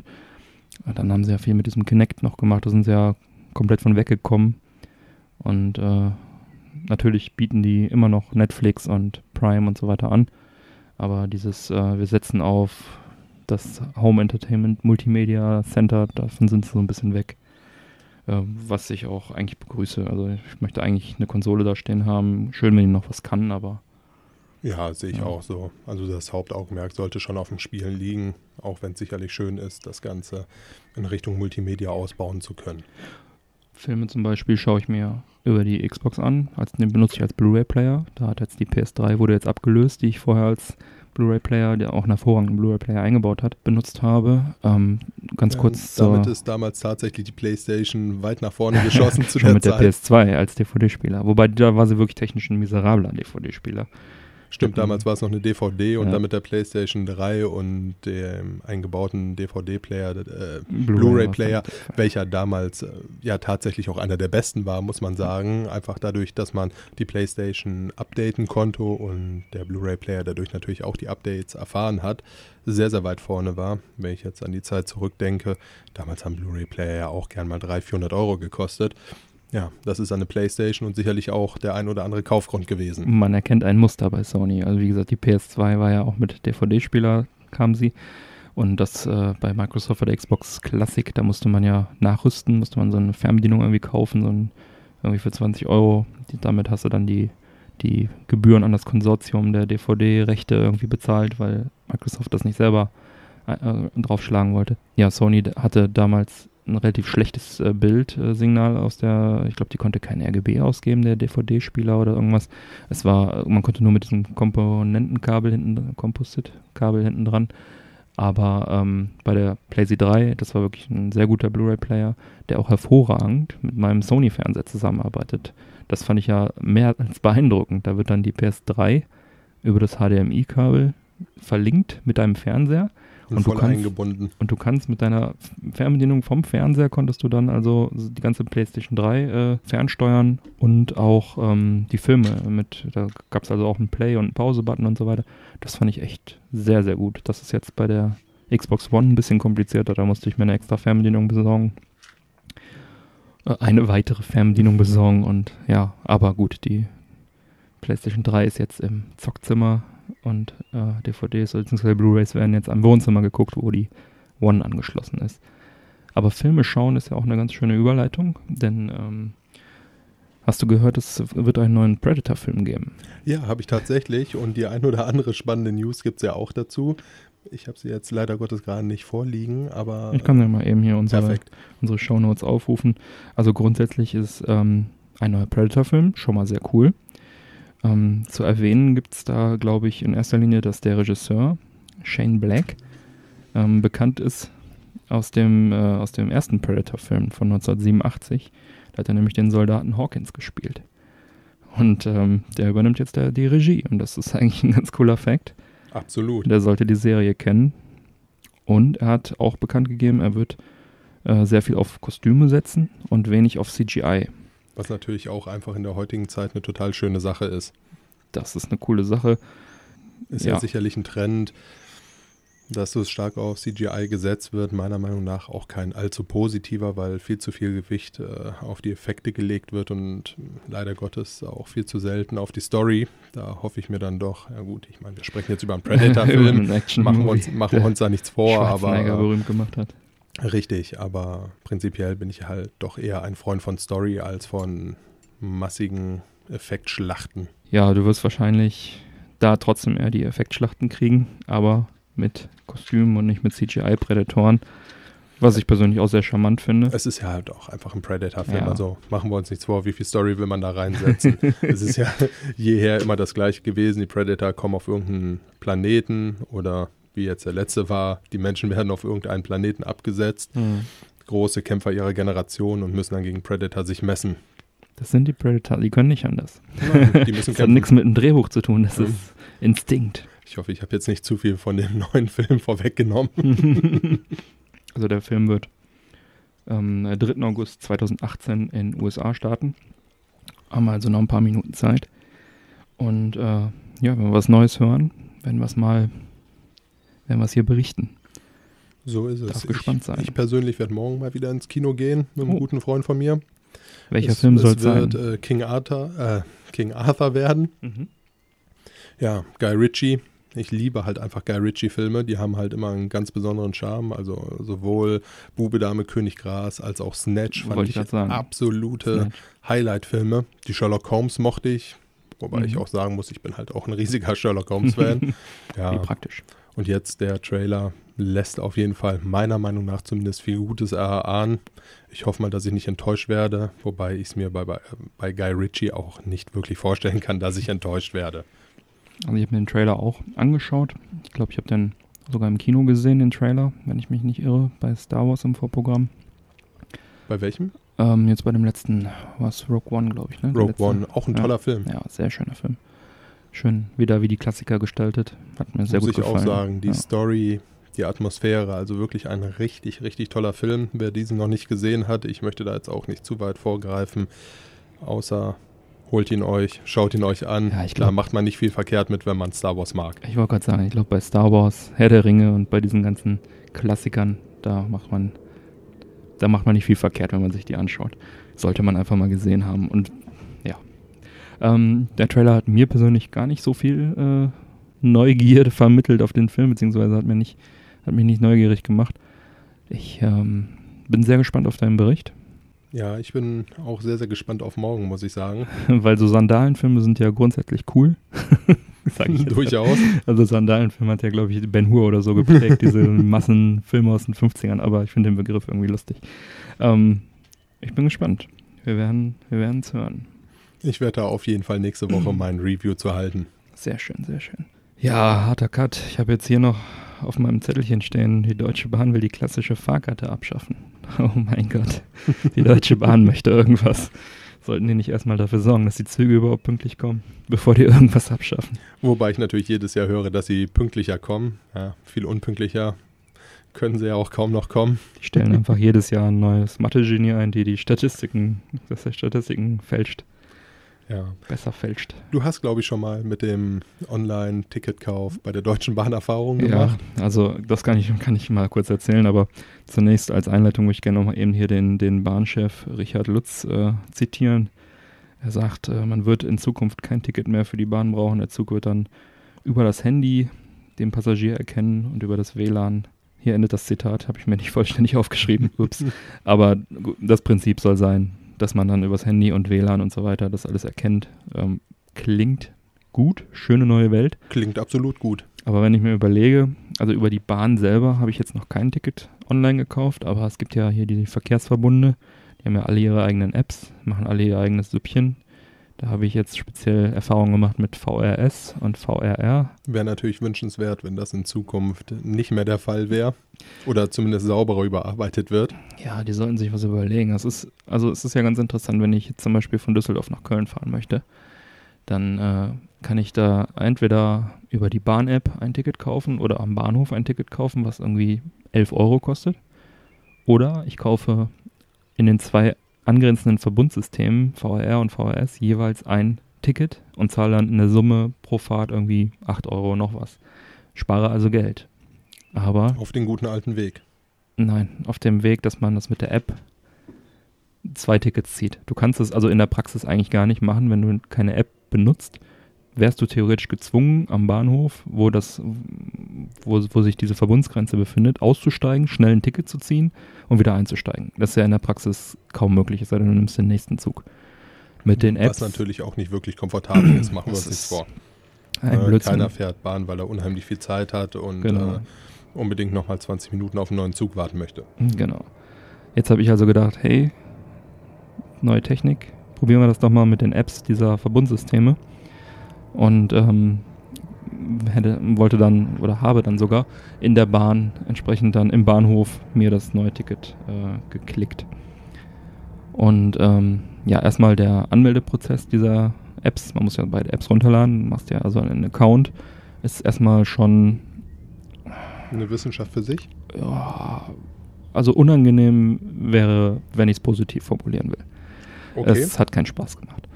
äh, dann haben sie ja viel mit diesem Kinect noch gemacht, da sind sie ja komplett von weggekommen und äh, natürlich bieten die immer noch Netflix und Prime und so weiter an, aber dieses, äh, wir setzen auf das Home Entertainment Multimedia Center, davon sind sie so ein bisschen weg. Äh, was ich auch eigentlich begrüße. Also ich möchte eigentlich eine Konsole da stehen haben. Schön, wenn die noch was kann, aber. Ja, sehe ich ja. auch so. Also das Hauptaugenmerk sollte schon auf dem Spielen liegen, auch wenn es sicherlich schön ist, das Ganze in Richtung Multimedia ausbauen zu können. Filme zum Beispiel schaue ich mir über die Xbox an. Als, den benutze ich als Blu-ray-Player. Da hat jetzt die PS3 wurde jetzt abgelöst, die ich vorher als Blu-ray-Player, der auch einen hervorragenden Blu-ray-Player eingebaut hat, benutzt habe. Ähm, ganz ja, kurz. Damit ist damals tatsächlich die PlayStation weit nach vorne geschossen <laughs> zu der mit Zeit. mit der PS2 als DVD-Spieler. Wobei da war sie wirklich technisch ein miserabler DVD-Spieler. Stimmt, damals war es noch eine DVD und ja. dann mit der PlayStation 3 und dem eingebauten DVD-Player, äh, Blu-ray-Player, welcher damals äh, ja tatsächlich auch einer der besten war, muss man sagen. Einfach dadurch, dass man die PlayStation updaten konnte und der Blu-ray-Player dadurch natürlich auch die Updates erfahren hat, sehr, sehr weit vorne war. Wenn ich jetzt an die Zeit zurückdenke, damals haben Blu-ray-Player ja auch gern mal 300, 400 Euro gekostet. Ja, das ist eine PlayStation und sicherlich auch der ein oder andere Kaufgrund gewesen. Man erkennt ein Muster bei Sony. Also wie gesagt, die PS2 war ja auch mit DVD-Spieler kam sie. Und das äh, bei Microsoft oder Xbox Classic, da musste man ja nachrüsten, musste man so eine Fernbedienung irgendwie kaufen, so ein, irgendwie für 20 Euro. Die, damit hast du dann die, die Gebühren an das Konsortium der DVD-Rechte irgendwie bezahlt, weil Microsoft das nicht selber äh, draufschlagen wollte. Ja, Sony hatte damals ein relativ schlechtes äh, Bildsignal aus der, ich glaube, die konnte kein RGB ausgeben, der DVD-Spieler oder irgendwas. Es war, man konnte nur mit diesem Komponentenkabel hinten, Composite-Kabel hinten dran. Aber ähm, bei der PlayStation 3, das war wirklich ein sehr guter Blu-ray-Player, der auch hervorragend mit meinem Sony-Fernseher zusammenarbeitet. Das fand ich ja mehr als beeindruckend. Da wird dann die PS3 über das HDMI-Kabel verlinkt mit deinem Fernseher und, voll kannst, eingebunden. Und du kannst mit deiner Fernbedienung vom Fernseher konntest du dann also die ganze PlayStation 3 äh, fernsteuern und auch ähm, die Filme mit, da gab es also auch einen Play- und einen Pause-Button und so weiter. Das fand ich echt sehr, sehr gut. Das ist jetzt bei der Xbox One ein bisschen komplizierter, da musste ich mir eine extra Fernbedienung besorgen. Äh, eine weitere Fernbedienung besorgen und ja, aber gut, die PlayStation 3 ist jetzt im Zockzimmer und äh, DVDs bzw. Blu-rays werden jetzt am Wohnzimmer geguckt, wo die One angeschlossen ist. Aber Filme schauen ist ja auch eine ganz schöne Überleitung, denn ähm, hast du gehört, es wird einen neuen Predator-Film geben? Ja, habe ich tatsächlich und die ein oder andere spannende News gibt es ja auch dazu. Ich habe sie jetzt leider Gottes gerade nicht vorliegen, aber. Ich kann ja mal eben hier unsere, unsere Shownotes aufrufen. Also grundsätzlich ist ähm, ein neuer Predator-Film schon mal sehr cool. Ähm, zu erwähnen gibt es da, glaube ich, in erster Linie, dass der Regisseur Shane Black ähm, bekannt ist aus dem, äh, aus dem ersten Predator-Film von 1987. Da hat er nämlich den Soldaten Hawkins gespielt. Und ähm, der übernimmt jetzt der, die Regie. Und das ist <laughs> eigentlich ein ganz cooler Fact. Absolut. Der sollte die Serie kennen. Und er hat auch bekannt gegeben, er wird äh, sehr viel auf Kostüme setzen und wenig auf CGI. Was natürlich auch einfach in der heutigen Zeit eine total schöne Sache ist. Das ist eine coole Sache. Ist ja, ja sicherlich ein Trend, dass so stark auf CGI gesetzt wird. Meiner Meinung nach auch kein allzu positiver, weil viel zu viel Gewicht äh, auf die Effekte gelegt wird und leider Gottes auch viel zu selten auf die Story. Da hoffe ich mir dann doch, ja gut, ich meine, wir sprechen jetzt über einen <laughs> Predator-Film, machen, wir uns, machen uns da nichts vor, aber. berühmt gemacht hat. Richtig, aber prinzipiell bin ich halt doch eher ein Freund von Story als von massigen Effektschlachten. Ja, du wirst wahrscheinlich da trotzdem eher die Effektschlachten kriegen, aber mit Kostümen und nicht mit CGI-Prädatoren. Was ich persönlich auch sehr charmant finde. Es ist ja halt auch einfach ein Predator-Film. Ja. Also machen wir uns nichts vor, wie viel Story will man da reinsetzen. <laughs> es ist ja <laughs> jeher immer das gleiche gewesen. Die Predator kommen auf irgendeinen Planeten oder wie jetzt der letzte war, die Menschen werden auf irgendeinen Planeten abgesetzt. Mhm. Große Kämpfer ihrer Generation und müssen dann gegen Predator sich messen. Das sind die Predator, die können nicht anders. Nein, die müssen <laughs> das hat nichts mit dem Drehbuch zu tun, das mhm. ist Instinkt. Ich hoffe, ich habe jetzt nicht zu viel von dem <laughs> neuen Film vorweggenommen. <laughs> also der Film wird am ähm, 3. August 2018 in USA starten. Haben wir also noch ein paar Minuten Zeit. Und äh, ja, wenn wir was Neues hören, werden wir es mal, werden wir es hier berichten. So ist es. Darf gespannt ich, sein. Ich persönlich werde morgen mal wieder ins Kino gehen mit einem oh. guten Freund von mir. Welcher es, Film soll es sein? Wird äh, King, Arthur, äh, King Arthur werden. Mhm. Ja, Guy Ritchie. Ich liebe halt einfach Guy Ritchie-Filme. Die haben halt immer einen ganz besonderen Charme. Also sowohl Bube, Dame, König Gras als auch Snatch fand Wollte ich, ich absolute Highlight-Filme. Die Sherlock Holmes mochte ich. Wobei mhm. ich auch sagen muss, ich bin halt auch ein riesiger Sherlock Holmes-Fan. <laughs> ja. Wie praktisch. Und jetzt der Trailer lässt auf jeden Fall meiner Meinung nach zumindest viel Gutes erahnen. Ich hoffe mal, dass ich nicht enttäuscht werde, wobei ich es mir bei, bei, bei Guy Ritchie auch nicht wirklich vorstellen kann, dass ich enttäuscht werde. Also ich habe mir den Trailer auch angeschaut. Ich glaube, ich habe den sogar im Kino gesehen, den Trailer, wenn ich mich nicht irre, bei Star Wars im Vorprogramm. Bei welchem? Ähm, jetzt bei dem letzten, was Rogue One, glaube ich. Ne? Rogue One, auch ein toller ja, Film. Ja, sehr schöner Film. Schön wieder wie die Klassiker gestaltet. Hat mir sehr Muss gut gefallen. Muss ich auch sagen, die ja. Story, die Atmosphäre, also wirklich ein richtig, richtig toller Film. Wer diesen noch nicht gesehen hat, ich möchte da jetzt auch nicht zu weit vorgreifen, außer holt ihn euch, schaut ihn euch an. Ja, ich glaub, da macht man nicht viel verkehrt mit, wenn man Star Wars mag. Ich wollte gerade sagen, ich glaube bei Star Wars, Herr der Ringe und bei diesen ganzen Klassikern, da macht man, da macht man nicht viel verkehrt, wenn man sich die anschaut. Sollte man einfach mal gesehen haben. Und. Ähm, der Trailer hat mir persönlich gar nicht so viel äh, Neugierde <laughs> vermittelt auf den Film, beziehungsweise hat mir nicht, hat mich nicht neugierig gemacht. Ich ähm, bin sehr gespannt auf deinen Bericht. Ja, ich bin auch sehr, sehr gespannt auf morgen, muss ich sagen. <laughs> Weil so Sandalenfilme sind ja grundsätzlich cool. <laughs> Sag ich Durchaus. Also Sandalenfilm hat ja, glaube ich, Ben Hur oder so geprägt, diese Massenfilme aus den 50ern, aber ich finde den Begriff irgendwie lustig. Ähm, ich bin gespannt. Wir werden wir es hören. Ich werde da auf jeden Fall nächste Woche <clears throat> mein Review zu halten. Sehr schön, sehr schön. Ja, harter Cut. Ich habe jetzt hier noch auf meinem Zettelchen stehen, die Deutsche Bahn will die klassische Fahrkarte abschaffen. <laughs> Oh mein Gott. Die Deutsche Bahn möchte irgendwas. Sollten die nicht erstmal dafür sorgen, dass die Züge überhaupt pünktlich kommen, bevor die irgendwas abschaffen? Wobei ich natürlich jedes Jahr höre, dass sie pünktlicher kommen. Ja, viel unpünktlicher können sie ja auch kaum noch kommen. Die stellen einfach jedes Jahr ein neues Mathe-Genie ein, die die Statistiken, dass der Statistiken fälscht ja. besser fälscht. Du hast, glaube ich, schon mal mit dem Online-Ticketkauf bei der Deutschen Bahn Erfahrungen gemacht. Ja, also das kann ich, kann ich mal kurz erzählen, aber zunächst als Einleitung möchte ich gerne nochmal eben hier den, den Bahnchef Richard Lutz äh, zitieren. Er sagt, äh, man wird in Zukunft kein Ticket mehr für die Bahn brauchen. Der Zug wird dann über das Handy den Passagier erkennen und über das WLAN hier endet das Zitat, habe ich mir nicht <laughs> vollständig aufgeschrieben. Ups. Aber das Prinzip soll sein, dass man dann übers Handy und WLAN und so weiter das alles erkennt. Ähm, klingt gut, schöne neue Welt. Klingt absolut gut. Aber wenn ich mir überlege, also über die Bahn selber habe ich jetzt noch kein Ticket online gekauft, aber es gibt ja hier die Verkehrsverbunde, die haben ja alle ihre eigenen Apps, machen alle ihr eigenes Süppchen. Da habe ich jetzt speziell Erfahrungen gemacht mit VRS und VRR. Wäre natürlich wünschenswert, wenn das in Zukunft nicht mehr der Fall wäre oder zumindest sauberer überarbeitet wird. Ja, die sollten sich was überlegen. Es ist, also es ist ja ganz interessant, wenn ich jetzt zum Beispiel von Düsseldorf nach Köln fahren möchte, dann äh, kann ich da entweder über die Bahn-App ein Ticket kaufen oder am Bahnhof ein Ticket kaufen, was irgendwie 11 Euro kostet. Oder ich kaufe in den zwei angrenzenden Verbundsystemen, VRR und VRS, jeweils ein Ticket und zahle dann in der Summe pro Fahrt irgendwie 8 Euro noch was. Spare also Geld. Aber. Auf den guten alten Weg. Nein, auf dem Weg, dass man das mit der App zwei Tickets zieht. Du kannst es also in der Praxis eigentlich gar nicht machen, wenn du keine App benutzt. Wärst du theoretisch gezwungen, am Bahnhof, wo, das, wo, wo sich diese Verbundsgrenze befindet, auszusteigen, schnell ein Ticket zu ziehen und wieder einzusteigen. Das ist ja in der Praxis kaum möglich, es sei denn, du nimmst den nächsten Zug. Mit den Apps. Was natürlich auch nicht wirklich komfortabel ist, machen wir uns nichts vor. Äh, keiner fährt Bahn, weil er unheimlich viel Zeit hat und, genau. äh, unbedingt nochmal 20 Minuten auf einen neuen Zug warten möchte. Genau. Jetzt habe ich also gedacht, hey, neue Technik, probieren wir das doch mal mit den Apps dieser Verbundsysteme. Und ähm, hätte, wollte dann oder habe dann sogar in der Bahn entsprechend dann im Bahnhof mir das neue Ticket äh, geklickt. Und ähm, ja, erstmal der Anmeldeprozess dieser Apps, man muss ja beide Apps runterladen, machst ja also einen Account, ist erstmal schon eine Wissenschaft für sich? Ja, also unangenehm wäre, wenn ich es positiv formulieren will. Okay. Es hat keinen Spaß gemacht.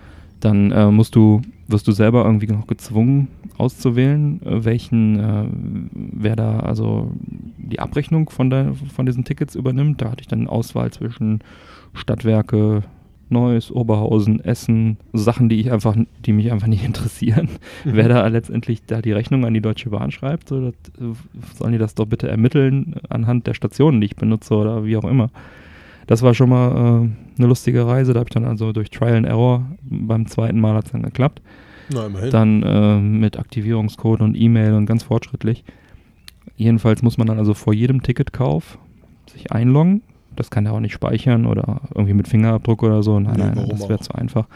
Dann äh, musst du, wirst du selber irgendwie noch gezwungen auszuwählen, äh, welchen, äh, wer da also die Abrechnung von, der, von diesen Tickets übernimmt. Da hatte ich dann Auswahl zwischen Stadtwerke, Neuss, Oberhausen, Essen, Sachen, die ich einfach, die mich einfach nicht <laughs> interessieren. Mhm. Wer da letztendlich da die Rechnung an die Deutsche Bahn schreibt, so, das, sollen die das doch bitte ermitteln anhand der Stationen, die ich benutze oder wie auch immer. Das war schon mal äh, eine lustige Reise. Da habe ich dann also durch Trial and Error beim zweiten Mal hat es dann geklappt. Na, immerhin. Dann äh, mit Aktivierungscode und E-Mail und ganz fortschrittlich. Jedenfalls muss man dann also vor jedem Ticketkauf sich einloggen das kann er auch nicht speichern oder irgendwie mit Fingerabdruck oder so. Nein, nee, nein, das wäre zu einfach.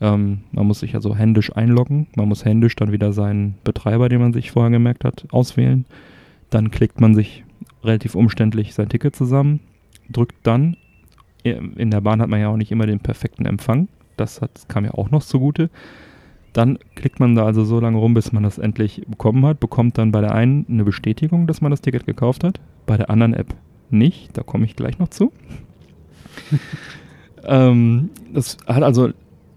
Ähm, man muss sich also händisch einloggen. Man muss händisch dann wieder seinen Betreiber, den man sich vorher gemerkt hat, auswählen. Dann klickt man sich relativ umständlich sein Ticket zusammen, drückt dann. In der Bahn hat man ja auch nicht immer den perfekten Empfang. Das, hat, kam ja auch noch zugute. Dann klickt man da also so lange rum, bis man das endlich bekommen hat, bekommt dann bei der einen eine Bestätigung, dass man das Ticket gekauft hat, bei der anderen App nicht, da komme ich gleich noch zu. <laughs> ähm, das hat also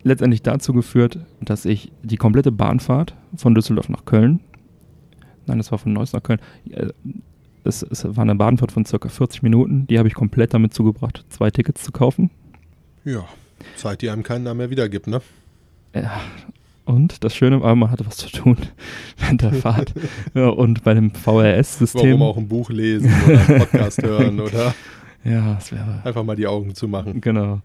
letztendlich dazu geführt, dass ich die komplette Bahnfahrt von Düsseldorf nach Köln, nein, das war von Neuss nach Köln, es, es war eine Bahnfahrt von circa 40 Minuten, die habe ich komplett damit zugebracht, zwei Tickets zu kaufen. Ja, Zeit, die einem keinen Namen mehr wiedergibt, ne? Ja, und das Schöne war, man hatte was zu tun <laughs> während der Fahrt. <laughs> ja, und bei dem VRS-System. Warum auch ein Buch lesen oder einen Podcast hören oder <laughs> ja, das wäre. Einfach mal die Augen zu machen. Genau.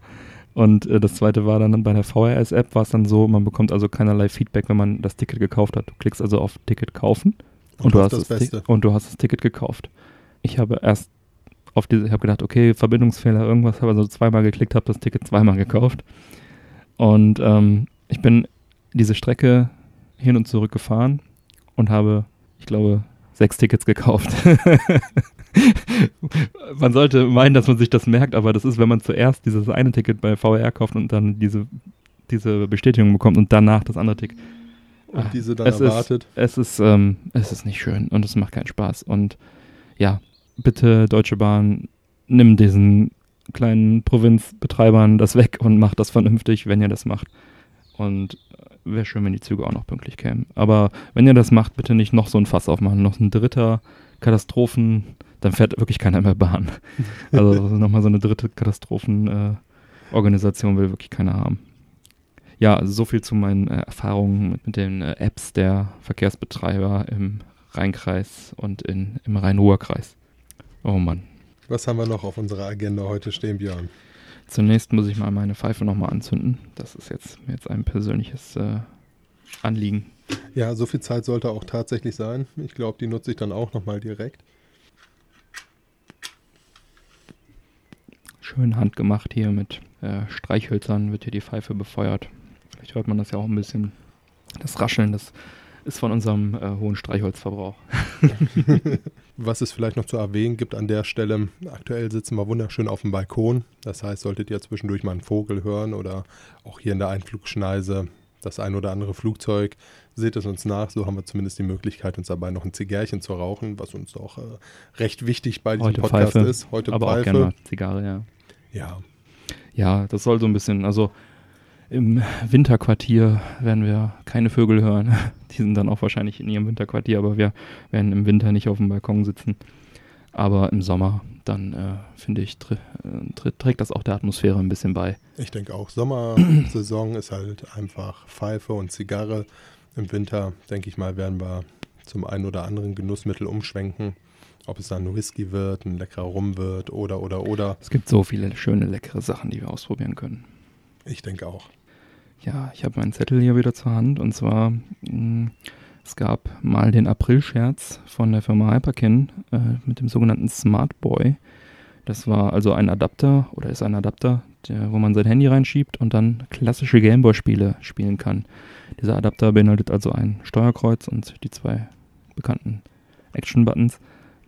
Und äh, das zweite war dann bei der VRS-App, war es dann so, man bekommt also keinerlei Feedback, wenn man das Ticket gekauft hat. Du klickst also auf Ticket kaufen und, und du, hast das, das und du hast das Ticket gekauft. Ich habe erst auf diese, ich habe gedacht, okay, Verbindungsfehler, irgendwas, habe also zweimal geklickt, habe das Ticket zweimal gekauft. Und ähm, ich bin diese Strecke hin und zurück gefahren und habe, ich glaube, sechs Tickets gekauft. <laughs> man sollte meinen, dass man sich das merkt, aber das ist, wenn man zuerst dieses eine Ticket bei VR kauft und dann diese, diese Bestätigung bekommt und danach das andere Ticket. Und diese dann es erwartet. Ist, es, ist, ähm, es ist nicht schön und es macht keinen Spaß. Und ja, bitte Deutsche Bahn, nimm diesen kleinen Provinzbetreibern das weg und macht das vernünftig, wenn ihr das macht. Und wäre schön, wenn die Züge auch noch pünktlich kämen. Aber wenn ihr das macht, bitte nicht noch so ein Fass aufmachen, noch ein dritter Katastrophen, dann fährt wirklich keiner mehr Bahn. <laughs> Also nochmal so eine dritte Katastrophenorganisation äh, will wirklich keiner haben. Ja, also so viel zu meinen äh, Erfahrungen mit, mit den äh, Apps der Verkehrsbetreiber im Rheinkreis und in, im Rhein-Ruhr-Kreis. Oh Mann. Was haben wir noch auf unserer Agenda heute stehen, Björn? Zunächst muss ich mal meine Pfeife nochmal anzünden. Das ist jetzt, jetzt ein persönliches äh, Anliegen. Ja, so viel Zeit sollte auch tatsächlich sein. Ich glaube, die nutze ich dann auch nochmal direkt. Schön handgemacht hier mit äh, Streichhölzern wird hier die Pfeife befeuert. Vielleicht hört man das ja auch ein bisschen. Das Rascheln, das ist von unserem äh, hohen Streichholzverbrauch. <laughs> Was es vielleicht noch zu erwähnen gibt an der Stelle, aktuell sitzen wir wunderschön auf dem Balkon. Das heißt, solltet ihr zwischendurch mal einen Vogel hören oder auch hier in der Einflugschneise das ein oder andere Flugzeug, seht es uns nach. So haben wir zumindest die Möglichkeit, uns dabei noch ein Zigärchen zu rauchen, was uns auch äh, recht wichtig bei diesem Heute Podcast Pfeife, ist. Heute aber Pfeife. auch gerne Zigarre, ja. Ja. Ja, das soll so ein bisschen, also im Winterquartier werden wir keine Vögel hören. <laughs> Die sind dann auch wahrscheinlich in ihrem Winterquartier, aber wir werden im Winter nicht auf dem Balkon sitzen. Aber im Sommer, dann äh, finde ich, tr tr trägt das auch der Atmosphäre ein bisschen bei. Ich denke auch, Sommersaison ist halt einfach Pfeife und Zigarre. Im Winter, denke ich mal, werden wir zum einen oder anderen Genussmittel umschwenken. Ob es dann ein Whisky wird, ein leckerer Rum wird oder, oder, oder. Es gibt so viele schöne, leckere Sachen, die wir ausprobieren können. Ich denke auch. Ja, ich habe meinen Zettel hier wieder zur Hand und zwar mh, hm, Es gab mal den April-Scherz von der Firma Hyperkin äh, mit dem sogenannten Smart Boy. Das war also ein Adapter oder ist ein Adapter, der, wo man sein Handy reinschiebt und dann klassische Gameboy-Spiele spielen kann. Dieser Adapter beinhaltet also ein Steuerkreuz und die zwei bekannten Action-Buttons.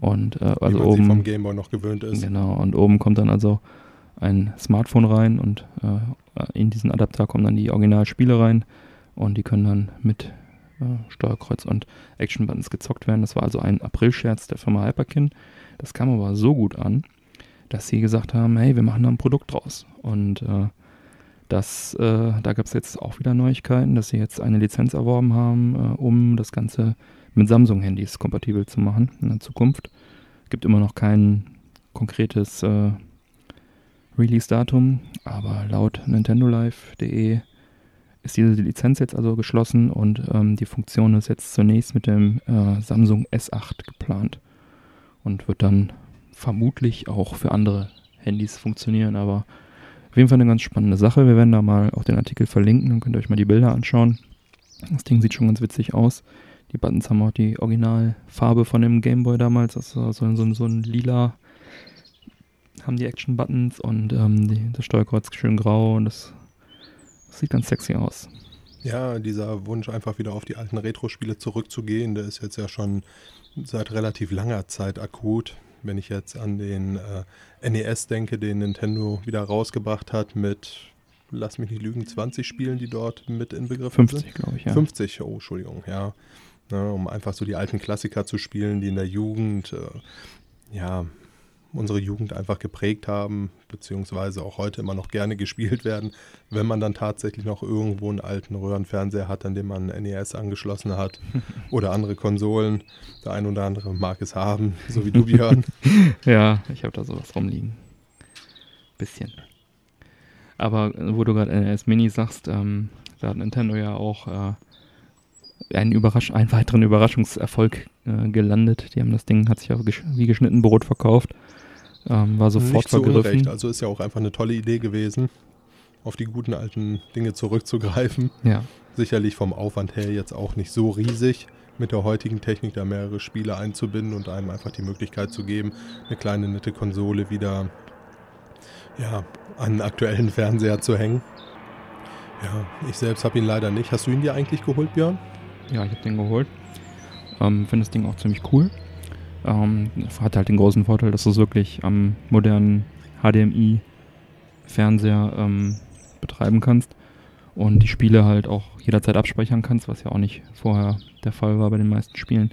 Und äh, also oben. vom Gameboy noch gewöhnt ist. Genau, und oben kommt dann also ein Smartphone rein und äh, in diesen Adapter kommen dann die Originalspiele rein und die können dann mit äh, Steuerkreuz und Action-Buttons gezockt werden. Das war also ein April-Scherz der Firma Hyperkin. Das kam aber so gut an, dass sie gesagt haben, hey, wir machen da ein Produkt draus. Und äh, das, äh, da gab es jetzt auch wieder Neuigkeiten, dass sie jetzt eine Lizenz erworben haben, äh, um das Ganze mit Samsung-Handys kompatibel zu machen in der Zukunft. Gibt immer noch kein konkretes äh, Release-Datum, aber laut nintendolive.de ist diese Lizenz jetzt also geschlossen und ähm, die Funktion ist jetzt zunächst mit dem äh, Samsung S8 geplant und wird dann vermutlich auch für andere Handys funktionieren, aber auf jeden Fall eine ganz spannende Sache. Wir werden da mal auch den Artikel verlinken, dann könnt ihr euch mal die Bilder anschauen. Das Ding sieht schon ganz witzig aus. Die Buttons haben auch die Originalfarbe von dem Gameboy damals, war so, so, so ein lila haben die Action-Buttons und ähm, die, das Steuerkreuz schön grau und das, das, sieht ganz sexy aus. Ja, dieser Wunsch, einfach wieder auf die alten Retro-Spiele zurückzugehen, der ist jetzt ja schon seit relativ langer Zeit akut. Wenn ich jetzt an den äh, NES denke, den Nintendo wieder rausgebracht hat mit, lass mich nicht lügen, 20 Spielen, die dort mit inbegriffen 50, sind. 50, glaube ich, ja. 50, oh, Entschuldigung, ja. ja. Um einfach so die alten Klassiker zu spielen, die in der Jugend, äh, ja, unsere Jugend einfach geprägt haben, beziehungsweise auch heute immer noch gerne <laughs> gespielt werden, wenn man dann tatsächlich noch irgendwo einen alten Röhrenfernseher hat, an dem man NES angeschlossen hat <laughs> oder andere Konsolen. Der ein oder andere mag es haben, <laughs> so wie du, Björn. ja, ich habe da sowas rumliegen. Bisschen. Aber wo du gerade NES Mini sagst, ähm, da hat Nintendo ja auch äh, einen, Überrasch einen weiteren Überraschungserfolg äh, gelandet. Die haben das Ding, hat sich auch gesch wie geschnitten Brot verkauft. Ähm, war sofort Nicht vergriffen. Unrecht. Also ist ja auch einfach eine tolle Idee gewesen, auf die guten alten Dinge zurückzugreifen. Ja. Sicherlich vom Aufwand her jetzt auch nicht so riesig, mit der heutigen Technik da mehrere Spiele einzubinden und einem einfach die Möglichkeit zu geben, eine kleine nette Konsole wieder ja, an einen aktuellen Fernseher zu hängen. Ja, ich selbst habe ihn leider nicht. Hast du ihn dir eigentlich geholt, Björn? Ja, ich habe den geholt. Ähm, Finde das Ding auch ziemlich cool. Ähm, hat halt den großen Vorteil, dass du es wirklich am modernen HDMI-Fernseher ähm, betreiben kannst und die Spiele halt auch jederzeit abspeichern kannst, was ja auch nicht vorher der Fall war bei den meisten Spielen.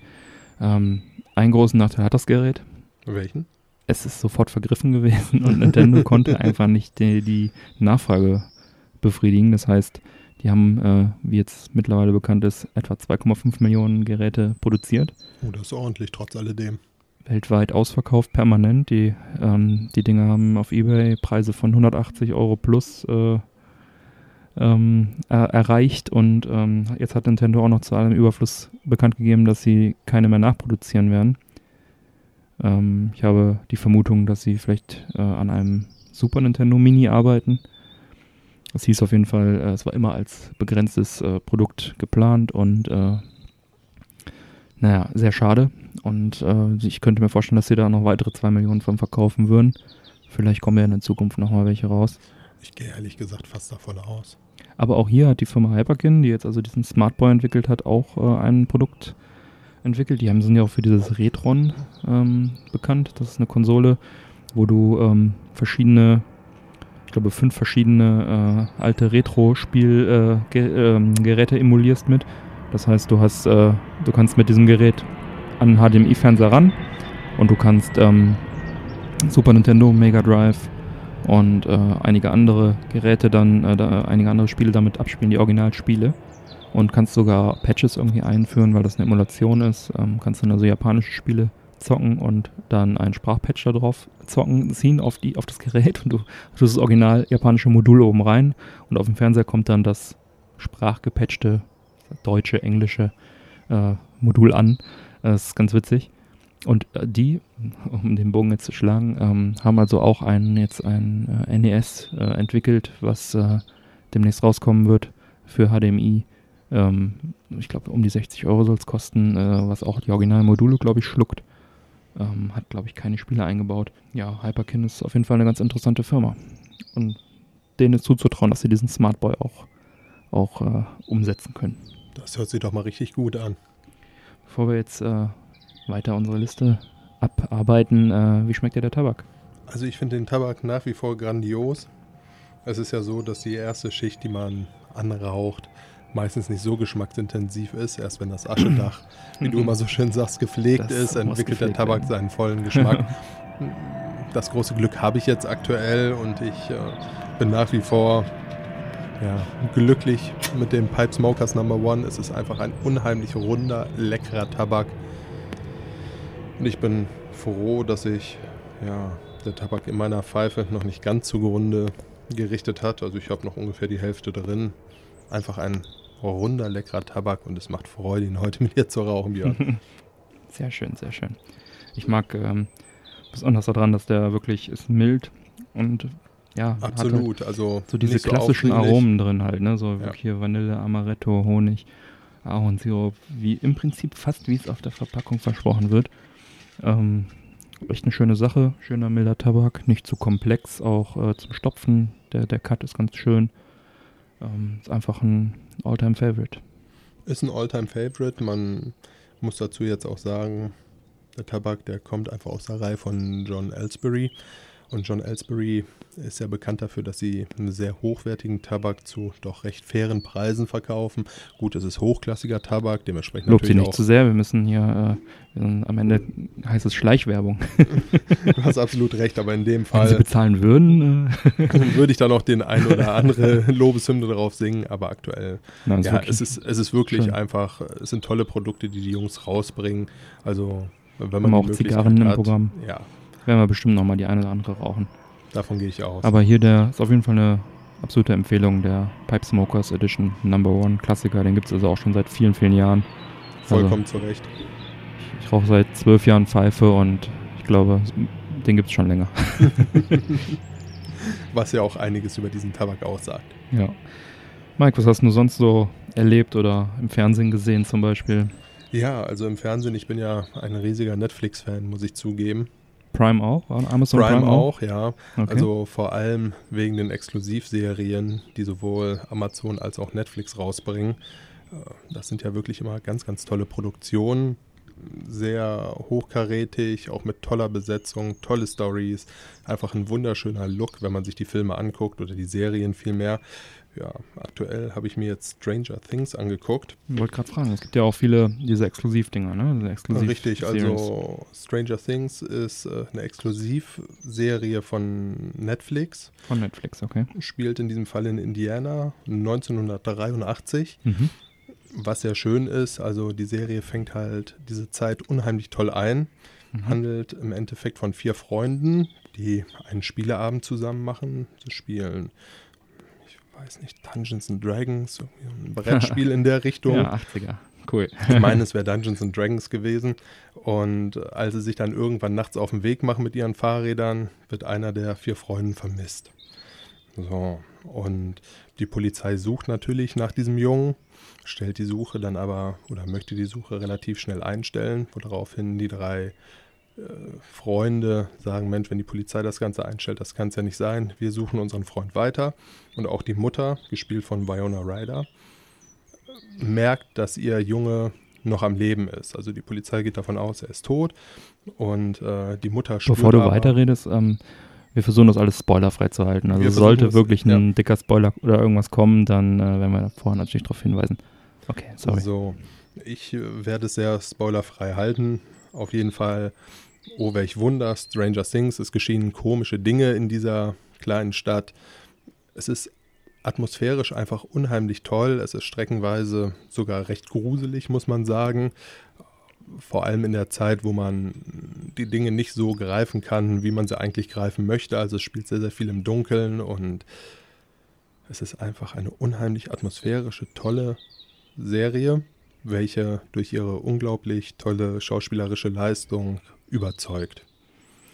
Ähm, einen großen Nachteil hat das Gerät. Welchen? Es ist sofort vergriffen gewesen und Nintendo konnte <laughs> einfach nicht die, die, Nachfrage befriedigen. Das heißt, die haben, äh, wie jetzt mittlerweile bekannt ist, etwa 2,5 Millionen Geräte produziert. Oh, das ist ordentlich, trotz alledem. Weltweit ausverkauft, permanent. Die, ähm, die Dinge haben auf Ebay Preise von 180 Euro plus äh, ähm, er, erreicht und ähm, jetzt hat Nintendo auch noch zu allem Überfluss bekannt gegeben, dass sie keine mehr nachproduzieren werden. Ähm, ich habe die Vermutung, dass sie vielleicht äh, an einem Super Nintendo Mini arbeiten. Das hieß auf jeden Fall, äh, es war immer als begrenztes äh, Produkt geplant und äh, naja, sehr schade. Und äh, ich könnte mir vorstellen, dass sie da noch weitere 2 Millionen von verkaufen würden. Vielleicht kommen ja in der Zukunft nochmal welche raus. Ich gehe ehrlich gesagt fast davon aus. Aber auch hier hat die Firma Hyperkin, die jetzt also diesen Smartboy entwickelt hat, auch äh, ein Produkt entwickelt. Die haben, sind ja auch für dieses Retron ähm, bekannt. Das ist eine Konsole, wo du ähm, verschiedene, ich glaube fünf verschiedene äh, alte Retro-Spielgeräte äh, emulierst mit. Das heißt, du hast, äh, du kannst mit diesem Gerät an HDMI-Fernseher ran und du kannst ähm, Super Nintendo, Mega Drive und äh, einige andere Geräte dann, äh, da, einige andere Spiele damit abspielen, die Originalspiele. Und kannst sogar Patches irgendwie einführen, weil das eine Emulation ist. Ähm, kannst dann also japanische Spiele zocken und dann einen Sprachpatch da drauf zocken, ziehen auf, die, auf das Gerät und du tust das original japanische Modul oben rein und auf dem Fernseher kommt dann das sprachgepatchte deutsche, englische äh, Modul an. Das ist ganz witzig. Und äh, die, um den Bogen jetzt zu schlagen, ähm, haben also auch ein, jetzt ein äh, NES äh, entwickelt, was äh, demnächst rauskommen wird für HDMI Ähm, ich glaube, um die 60 Euro soll es kosten, äh, was auch die originalen Module, glaube ich, schluckt. Ähm, hat, glaube ich, keine Spiele eingebaut. Ja, Hyperkin ist auf jeden Fall eine ganz interessante Firma. Und denen ist zuzutrauen, dass sie diesen Smartboy auch, auch äh, umsetzen können. Das hört sich doch mal richtig gut an. Bevor wir jetzt äh, weiter unsere Liste abarbeiten, äh, wie schmeckt dir der Tabak? Also ich finde den Tabak nach wie vor grandios. Es ist ja so, dass die erste Schicht, die man anraucht, meistens nicht so geschmacksintensiv ist. Erst wenn das Aschedach, wie du immer so schön sagst, gepflegt das ist, entwickelt der Tabak werden. seinen vollen Geschmack. <laughs> das große Glück habe ich jetzt aktuell und ich äh, bin nach wie vor ja, glücklich mit dem Pipe Smokers Number One. Es ist einfach ein unheimlich runder, leckerer Tabak. Und ich bin froh, dass ich ja, der Tabak in meiner Pfeife noch nicht ganz zugrunde gerichtet hat. Also ich habe noch ungefähr die Hälfte drin. Einfach ein runder, leckerer Tabak und es macht Freude, ihn heute mit dir zu rauchen, Björn. <laughs> sehr schön, sehr schön. Ich mag ähm, besonders daran, dass der wirklich ist mild und ja, absolut. Halt also so diese klassischen so Aromen drin halt, ne? So ja. hier Vanille, Amaretto, Honig, Ahornsirup, wie im Prinzip fast wie es auf der Verpackung versprochen wird. Ähm, echt eine schöne Sache, schöner milder Tabak, nicht zu komplex, auch äh, zum Stopfen. Der, der Cut ist ganz schön. Ähm, ist einfach ein Alltime favorite Ist ein Alltime favorite Man muss dazu jetzt auch sagen, der Tabak, der kommt einfach aus der Reihe von John Ellsbury. Und John Ellsbury ist ja bekannt dafür, dass sie einen sehr hochwertigen Tabak zu doch recht fairen Preisen verkaufen. Gut, es ist hochklassiger Tabak, dementsprechend Lobt sie nicht auch zu sehr, wir müssen hier, äh, am Ende heißt es Schleichwerbung. <laughs> du hast absolut recht, aber in dem Fall... Wenn sie bezahlen würden... Äh. <laughs> würde ich da noch den ein oder <laughs> andere Lobeshymne drauf singen, aber aktuell... Nein, ja, es ist, es ist wirklich schön. einfach, es sind tolle Produkte, die die Jungs rausbringen. Also, wenn man Haben auch Zigarren hat, im Programm. Ja, werden wir bestimmt nochmal die eine oder andere rauchen. Davon gehe ich aus. Aber hier der ist auf jeden Fall eine absolute Empfehlung, der Pipe Smokers Edition Number One Klassiker. Den gibt es also auch schon seit vielen, vielen Jahren. Vollkommen also, zurecht. Ich, ich rauche seit zwölf Jahren Pfeife und ich glaube, den gibt es schon länger. <laughs> <laughs> was ja auch einiges über diesen Tabak aussagt. Ja. Mike, was hast du sonst so erlebt oder im Fernsehen gesehen zum Beispiel? Ja, also im Fernsehen, ich bin ja ein riesiger Netflix-Fan, muss ich zugeben. Prime auch? Amazon Prime, Prime auch, auch, ja. Okay. Also vor allem wegen den Exklusivserien, die sowohl Amazon als auch Netflix rausbringen. Äh, das sind ja wirklich immer ganz, ganz tolle Produktionen. Sehr hochkarätig, auch mit toller Besetzung, tolle Stories. Einfach ein wunderschöner Look, wenn man sich die Filme anguckt oder die Serien vielmehr ja, aktuell habe ich mir jetzt Stranger Things angeguckt. Ich wollte gerade fragen, es gibt ja auch viele diese Exklusivdinger, ne? Diese Exklusiv Richtig, also Stranger Things ist äh, eine Exklusivserie von Netflix. Von Netflix, okay. Spielt in diesem Fall in Indiana 1983. Mhm. Was sehr schön ist, also die Serie fängt halt diese Zeit unheimlich toll ein. Mhm. Handelt im Endeffekt von vier Freunden, die einen Spieleabend zusammen machen. Sie spielen weiß nicht, Dungeons and Dragons, ein Brettspiel in der <laughs> Richtung. Ja, 80er. Cool. Ich meine, <laughs> es wäre Dungeons and Dragons gewesen. Und als sie sich dann irgendwann nachts auf den Weg machen mit ihren Fahrrädern, wird einer der vier Freunden vermisst. So, und die Polizei sucht natürlich nach diesem Jungen, stellt die Suche dann aber oder möchte die Suche relativ schnell einstellen, woraufhin die drei Freunde sagen, Mensch, wenn die Polizei das Ganze einstellt, das kann es ja nicht sein. Wir suchen unseren Freund weiter. Und auch die Mutter, gespielt von Viona Ryder, merkt, dass ihr Junge noch am Leben ist. Also die Polizei geht davon aus, er ist tot. Und äh, die Mutter spürt Bevor du aber, weiterredest, ähm, wir versuchen das alles spoilerfrei zu halten. Also sollte es, wirklich ein ja. dicker Spoiler oder irgendwas kommen, dann äh, werden wir vorher natürlich darauf hinweisen. Okay, sorry. Also ich äh, werde es sehr spoilerfrei halten. Auf jeden Fall, oh welch Wunder, Stranger Things, es geschehen komische Dinge in dieser kleinen Stadt. Es ist atmosphärisch einfach unheimlich toll. Es ist streckenweise sogar recht gruselig, muss man sagen. Vor allem in der Zeit, wo man die Dinge nicht so greifen kann, wie man sie eigentlich greifen möchte. Also es spielt sehr, sehr viel im Dunkeln und es ist einfach eine unheimlich atmosphärische, tolle Serie welche durch ihre unglaublich tolle schauspielerische Leistung überzeugt.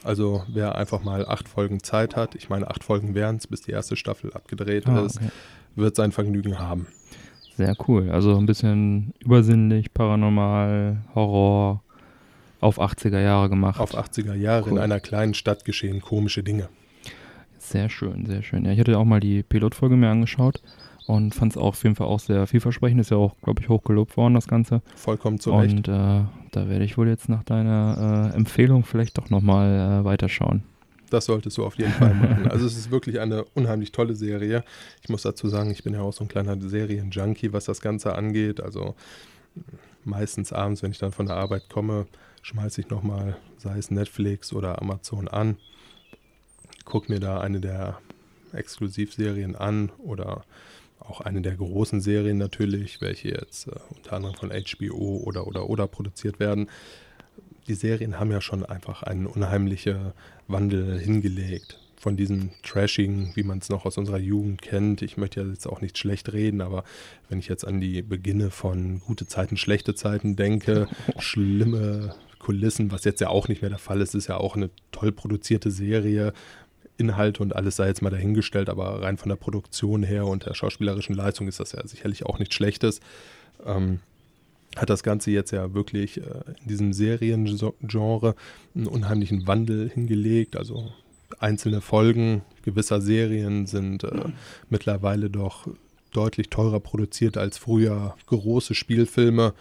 Also wer einfach mal acht Folgen Zeit hat, ich meine acht Folgen wären es, bis die erste Staffel abgedreht ah, ist, wird sein Vergnügen haben. Sehr cool. Also ein bisschen übersinnlich, paranormal, Horror auf 80er Jahre gemacht. Auf 80er Jahre cool. in einer kleinen Stadt geschehen komische Dinge. Sehr schön, sehr schön. Ja, ich hatte auch mal die Pilotfolge mir angeschaut und fand es auch auf jeden Fall auch sehr vielversprechend. Ist ja auch, glaube ich, hochgelobt worden, das Ganze. Vollkommen zu Recht. Und äh, da werde ich wohl jetzt nach deiner äh, Empfehlung vielleicht doch nochmal äh, weiterschauen. Das solltest du auf jeden Fall machen. Also es ist wirklich eine unheimlich tolle Serie. Ich muss dazu sagen, ich bin ja auch so ein kleiner Serienjunkie, was das Ganze angeht. Also meistens abends, wenn ich dann von der Arbeit komme, schmeiße ich nochmal, sei es Netflix oder Amazon an, gucke mir da eine der Exklusivserien an oder auch eine der großen Serien natürlich, welche jetzt äh, unter anderem von HBO oder oder oder produziert werden. Die Serien haben ja schon einfach einen unheimlichen Wandel hingelegt. Von diesem Trashing, wie man es noch aus unserer Jugend kennt. Ich möchte ja jetzt auch nicht schlecht reden, aber wenn ich jetzt an die Beginne von gute Zeiten, schlechte Zeiten denke, <laughs> schlimme Kulissen, was jetzt ja auch nicht mehr der Fall ist, ist ja auch eine toll produzierte Serie. Inhalte und alles sei jetzt mal dahingestellt, aber rein von der Produktion her und der schauspielerischen Leistung ist das ja sicherlich auch nichts Schlechtes. Ähm, hat das Ganze jetzt ja wirklich äh, in diesem Seriengenre einen unheimlichen Wandel hingelegt. Also einzelne Folgen gewisser Serien sind äh, mittlerweile doch deutlich teurer produziert als früher große Spielfilme.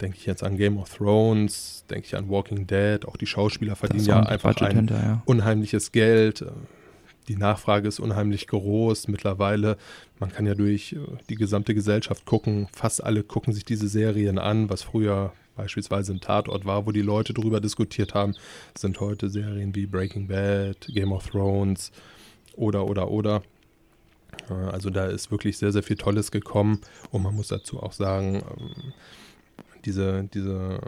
Denke ich jetzt an Game of Thrones, denke ich an Walking Dead. Auch die Schauspieler verdienen ja einfach ein hinter, ja. unheimliches Geld die Nachfrage ist unheimlich groß. Mittlerweile, man kann ja durch äh, die gesamte Gesellschaft gucken, fast alle gucken sich diese Serien an, was früher beispielsweise ein Tatort war, wo die Leute darüber diskutiert haben, sind heute Serien wie Breaking Bad, Game of Thrones oder, oder, oder. Äh, also da ist wirklich sehr, sehr viel Tolles gekommen und man muss dazu auch sagen, ähm, diese, diese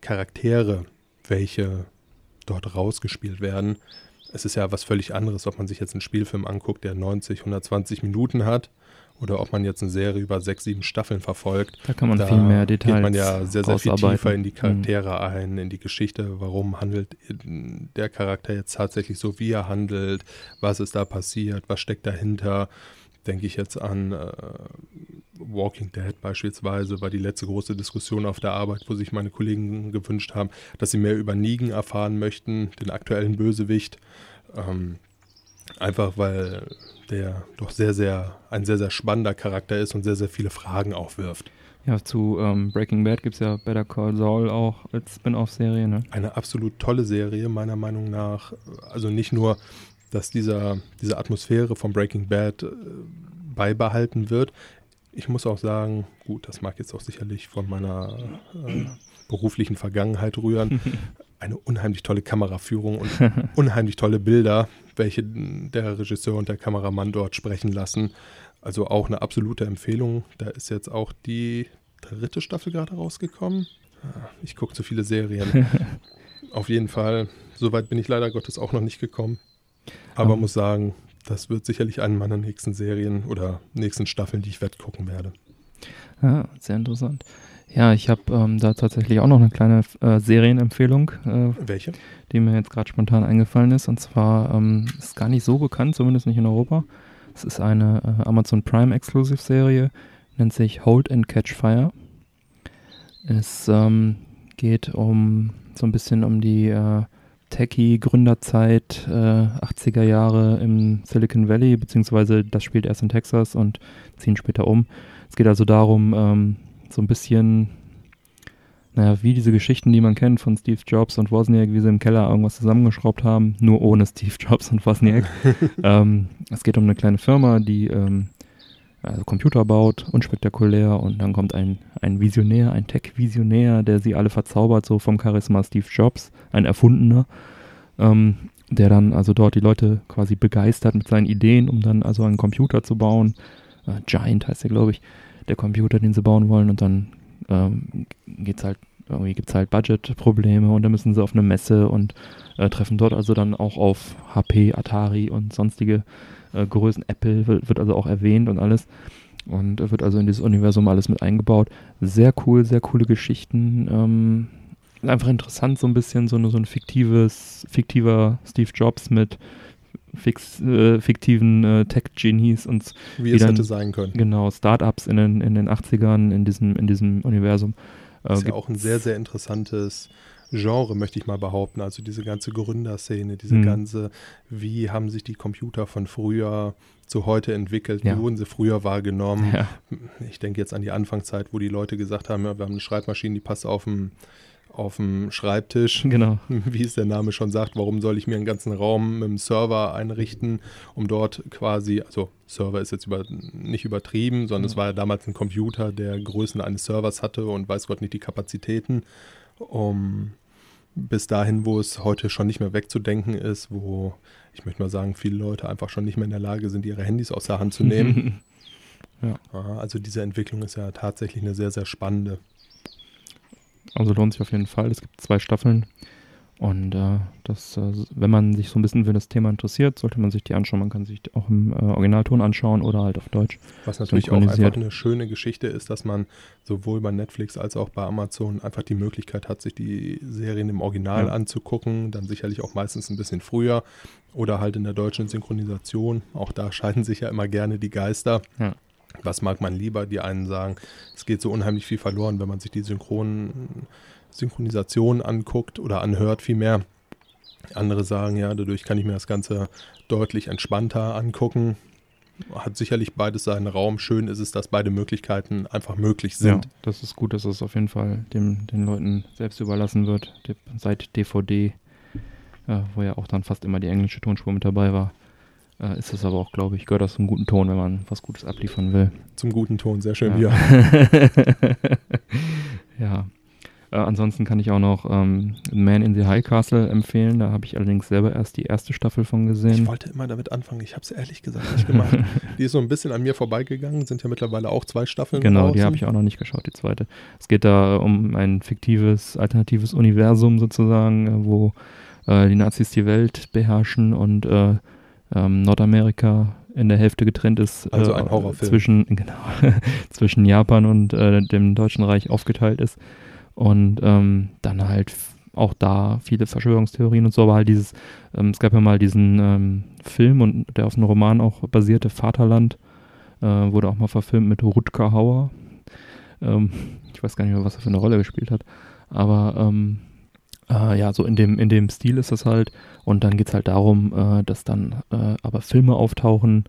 Charaktere, welche dort rausgespielt werden, es ist ja was völlig anderes, ob man sich jetzt einen Spielfilm anguckt, der 90, 120 Minuten hat oder ob man jetzt eine Serie über sechs, sieben Staffeln verfolgt. Da kann man da viel mehr Details. geht man ja sehr, sehr viel tiefer in die Charaktere mhm. ein, in die Geschichte. Warum handelt der Charakter jetzt tatsächlich so, wie er handelt? Was ist da passiert? Was steckt dahinter? Denke ich jetzt an äh, Walking Dead beispielsweise, war die letzte große Diskussion auf der Arbeit, wo sich meine Kollegen gewünscht haben, dass sie mehr über Negan erfahren möchten, den aktuellen Bösewicht. Ähm, einfach weil der doch sehr, sehr, ein sehr, sehr spannender Charakter ist und sehr, sehr viele Fragen aufwirft. Ja, zu ähm, Breaking Bad gibt es ja Better Call Saul auch als Spin-off-Serie. Ne? Eine absolut tolle Serie, meiner Meinung nach. Also nicht nur, dass dieser, diese Atmosphäre von Breaking Bad äh, beibehalten wird. Ich muss auch sagen, gut, das mag jetzt auch sicherlich von meiner äh, beruflichen Vergangenheit rühren. <laughs> Eine unheimlich tolle Kameraführung und <laughs> unheimlich tolle Bilder, welche der Regisseur und der Kameramann dort sprechen lassen. Also auch eine absolute Empfehlung. Da ist jetzt auch die dritte Staffel gerade rausgekommen. Ah, ich gucke zu viele Serien. <laughs> Auf jeden Fall, soweit bin ich leider Gottes auch noch nicht gekommen. Aber um. muss sagen, das wird sicherlich eine meiner nächsten Serien oder nächsten Staffeln, die ich wettgucken werde. Ja, sehr interessant. Ja, ich habe ähm, da tatsächlich auch noch eine kleine äh, Serienempfehlung. Äh, Welche? Die mir jetzt gerade spontan eingefallen ist. Und zwar ähm, ist gar nicht so bekannt, zumindest nicht in Europa. Es ist eine äh, Amazon Prime Exclusive Serie, nennt sich Hold and Catch Fire. Es ähm, geht um so ein bisschen um die äh, Techie-Gründerzeit, äh, 80er Jahre im Silicon Valley, beziehungsweise das spielt erst in Texas und ziehen später um. Es geht also darum, ähm, so ein bisschen, naja, wie diese Geschichten, die man kennt von Steve Jobs und Wozniak, wie sie im Keller irgendwas zusammengeschraubt haben, nur ohne Steve Jobs und Wozniak. <laughs> ähm, es geht um eine kleine Firma, die ähm, also Computer baut, unspektakulär und dann kommt ein, ein Visionär, ein Tech-Visionär, der sie alle verzaubert, so vom Charisma Steve Jobs, ein Erfundener, ähm, der dann also dort die Leute quasi begeistert mit seinen Ideen, um dann also einen Computer zu bauen. Äh, Giant heißt der, glaube ich, der Computer, den sie bauen wollen und dann ähm, geht's halt, irgendwie gibt es halt Budgetprobleme und dann müssen sie auf eine Messe und äh, treffen dort also dann auch auf HP, Atari und sonstige äh, Größen. Apple wird, wird, also auch erwähnt und alles. Und wird also in dieses Universum alles mit eingebaut. Sehr cool, sehr coole Geschichten. Ähm, einfach interessant, so ein bisschen so, so ein fiktives, fiktiver Steve Jobs mit fix, äh, fiktiven äh, Tech-Genies und wie es dann, hätte sein können. Genau, Startups in den, in den 80ern in diesem, in diesem Universum. Das ist ja auch ein sehr, sehr interessantes Genre, möchte ich mal behaupten. Also diese ganze Gründerszene, diese mhm. ganze, wie haben sich die Computer von früher zu heute entwickelt, ja. wie wurden sie früher wahrgenommen. Ja. Ich denke jetzt an die Anfangszeit, wo die Leute gesagt haben, ja, wir haben eine Schreibmaschine, die passt auf dem auf dem Schreibtisch. Genau. <laughs> Wie es der Name schon sagt, warum soll ich mir einen ganzen Raum mit dem Server einrichten, um dort quasi, also Server ist jetzt über, nicht übertrieben, sondern ja. es war ja damals ein Computer, der Größen eines Servers hatte und weiß Gott nicht die Kapazitäten, um bis dahin, wo es heute schon nicht mehr wegzudenken ist, wo ich möchte mal sagen, viele Leute einfach schon nicht mehr in der Lage sind, ihre Handys aus der Hand zu nehmen. <laughs> ja. Also diese Entwicklung ist ja tatsächlich eine sehr, sehr spannende. Also lohnt sich auf jeden Fall. Es gibt zwei Staffeln. Und äh, das, äh, wenn man sich so ein bisschen für das Thema interessiert, sollte man sich die anschauen. Man kann sich auch im äh, Originalton anschauen oder halt auf Deutsch. Was natürlich auch einfach eine schöne Geschichte ist, dass man sowohl bei Netflix als auch bei Amazon einfach die Möglichkeit hat, sich die Serien im Original ja. anzugucken. Dann sicherlich auch meistens ein bisschen früher oder halt in der deutschen Synchronisation. Auch da scheiden sich ja immer gerne die Geister. Ja. Was mag man lieber? Die einen sagen, es geht so unheimlich viel verloren, wenn man sich die Synchronen Synchronisation anguckt oder anhört vielmehr. Andere sagen, ja, dadurch kann ich mir das Ganze deutlich entspannter angucken. Hat sicherlich beides seinen Raum. Schön ist es, dass beide Möglichkeiten einfach möglich sind. Ja, das ist gut, dass es auf jeden Fall dem, den Leuten selbst überlassen wird. Seit DVD, äh, wo ja auch dann fast immer die englische Tonspur mit dabei war, äh, ist das aber auch, glaube ich, gehört das zum guten Ton, wenn man was Gutes abliefern will. Zum guten Ton, sehr schön, ja. Ja. <laughs> ja. Äh, ansonsten kann ich auch noch ähm, Man in the High Castle empfehlen. Da habe ich allerdings selber erst die erste Staffel von gesehen. Ich wollte immer damit anfangen. Ich habe es ehrlich gesagt nicht gemacht. <laughs> die ist so ein bisschen an mir vorbeigegangen. Sind ja mittlerweile auch zwei Staffeln. Genau, draußen. die habe ich auch noch nicht geschaut, die zweite. Es geht da um ein fiktives, alternatives Universum sozusagen, äh, wo äh, die Nazis die Welt beherrschen und äh, ähm, Nordamerika in der Hälfte getrennt ist. Also ein äh, Horrorfilm. Zwischen, <laughs> genau, zwischen Japan und äh, dem Deutschen Reich aufgeteilt ist. Und ähm, dann halt auch da viele Verschwörungstheorien und so, aber halt dieses, ähm, es gab ja mal diesen ähm, Film und der auf einem Roman auch basierte, Vaterland, äh, wurde auch mal verfilmt mit Rutger Hauer. Ähm, ich weiß gar nicht mehr, was er für eine Rolle gespielt hat, aber ähm, äh, ja, so in dem, in dem Stil ist das halt. Und dann geht es halt darum, äh, dass dann äh, aber Filme auftauchen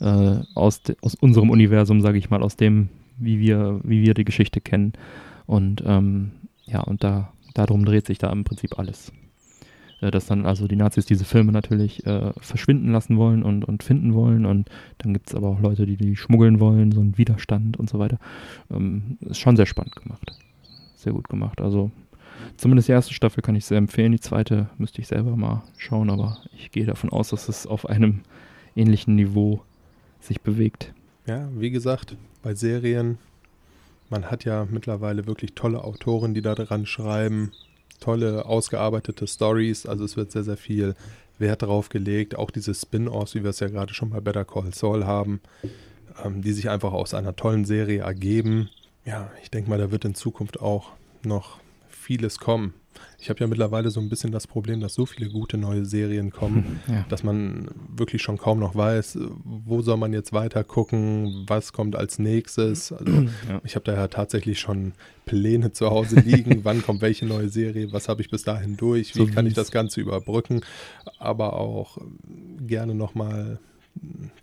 äh, aus, de, aus unserem Universum, sage ich mal, aus dem, wie wir, wie wir die Geschichte kennen. Und ähm, ja, und da darum dreht sich da im Prinzip alles. Äh, dass dann also die Nazis diese Filme natürlich äh, verschwinden lassen wollen und, und finden wollen. Und dann gibt es aber auch Leute, die die schmuggeln wollen, so ein Widerstand und so weiter. Ähm, ist schon sehr spannend gemacht. Sehr gut gemacht. Also zumindest die erste Staffel kann ich sehr empfehlen. Die zweite müsste ich selber mal schauen, aber ich gehe davon aus, dass es auf einem ähnlichen Niveau sich bewegt. Ja, wie gesagt, bei Serien man hat ja mittlerweile wirklich tolle Autoren, die da dran schreiben, tolle ausgearbeitete Stories. Also es wird sehr, sehr viel Wert darauf gelegt. Auch diese Spin-offs, wie wir es ja gerade schon bei Better Call Saul haben, ähm, die sich einfach aus einer tollen Serie ergeben. Ja, ich denke mal, da wird in Zukunft auch noch vieles kommen. Ich habe ja mittlerweile so ein bisschen das Problem, dass so viele gute neue Serien kommen, <laughs> ja. dass man wirklich schon kaum noch weiß, wo soll man jetzt weiter gucken, was kommt als nächstes. Also ja. ich habe da ja tatsächlich schon Pläne zu Hause liegen, <laughs> wann kommt welche neue Serie, was habe ich bis dahin durch, wie so kann ich das Ganze überbrücken, aber auch gerne nochmal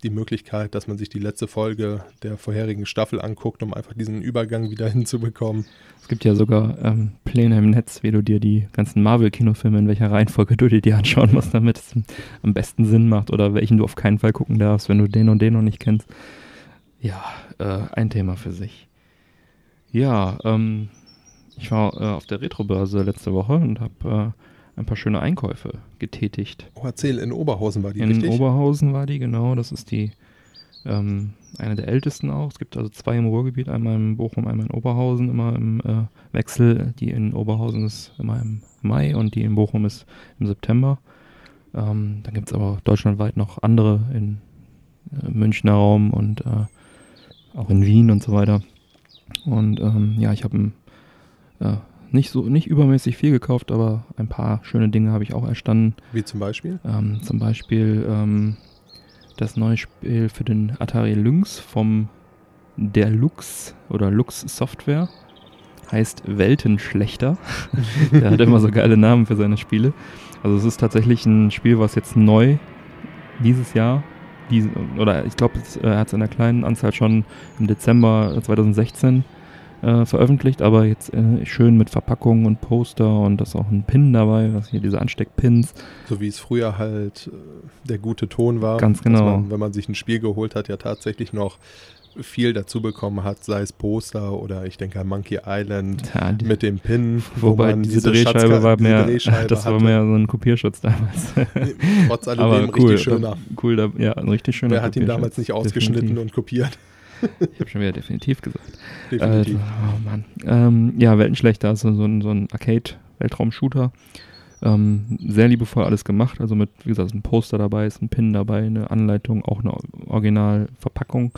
die Möglichkeit, dass man sich die letzte Folge der vorherigen Staffel anguckt, um einfach diesen Übergang wieder <laughs> hinzubekommen. Es gibt ja sogar ähm, Pläne im Netz, wie du dir die ganzen Marvel-Kinofilme, in welcher Reihenfolge <laughs> du dir die anschauen musst, damit es am besten Sinn macht oder welchen du auf keinen Fall gucken darfst, wenn du den und den noch nicht kennst. Ja, äh, ein Thema für sich. Ja, ähm, ich war äh, auf der Retrobörse letzte Woche und habe äh, ein paar schöne Einkäufe getätigt. Oh, erzähl, in Oberhausen war die, in richtig? In Oberhausen war die, genau. Das ist die, ähm, eine der ältesten auch. Es gibt also zwei im Ruhrgebiet, einmal in Bochum, einmal in Oberhausen, immer im äh, Wechsel. Die in Oberhausen ist immer im Mai und die in Bochum ist im September. Ähm, dann gibt es aber deutschlandweit noch andere in äh, Münchner Raum und äh, auch in Wien und so weiter. Und ähm, ja, ich habe ein äh, nicht so, nicht übermäßig viel gekauft, aber ein paar schöne Dinge habe ich auch erstanden. Wie zum Beispiel? Ähm, zum Beispiel ähm, das neue Spiel für den Atari Lynx vom der Lux oder Lux Software. Heißt Weltenschlechter. <laughs> der hat immer so geile Namen für seine Spiele. Also es ist tatsächlich ein Spiel, was jetzt neu dieses Jahr, diesen, oder ich glaube, er hat es in einer kleinen Anzahl schon im Dezember 2016 äh, veröffentlicht, aber jetzt äh, schön mit Verpackungen und Poster und da ist auch ein Pin dabei, was hier diese Ansteckpins. So wie es früher halt äh, der gute Ton war. Ganz genau. Man, wenn man sich ein Spiel geholt hat, ja tatsächlich noch viel dazu bekommen hat, sei es Poster oder ich denke an Monkey Island Ja, die, mit dem Pin. wobei man diese, diese Drehscheibe Schatzka- war mehr, Drehscheibe das war hatte. mehr so ein Kopierschutz damals. <laughs> Trotz Aber alledem cool, richtig schöner. cool, da, ja, ein richtig schöner Wer hat ihn damals nicht ausgeschnitten Definitiv. und kopiert? Ich habe schon wieder definitiv gesagt. Definitiv. Äh, oh Mann. Ähm, ja, Weltenschlechter ist so, ein, so ein Arcade-Weltraum-Shooter. Ähm, sehr liebevoll alles gemacht. Also mit, wie gesagt, ist ein Poster dabei, ist ein Pin dabei, eine Anleitung, auch eine Originalverpackung.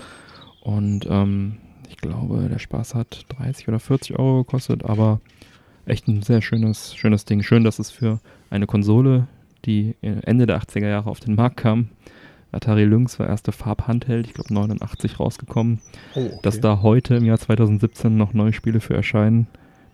Und ähm, ich glaube, der Spaß hat 30 oder 40 Euro gekostet, aber echt ein sehr schönes, schönes Ding. Schön, dass es für eine Konsole, die Ende der 80er Jahre auf den Markt kam, Atari Lynx war erste Farbhandheld, ich glaube 89 rausgekommen, oh, okay. dass da heute im Jahr 2017 noch neue Spiele für erscheinen,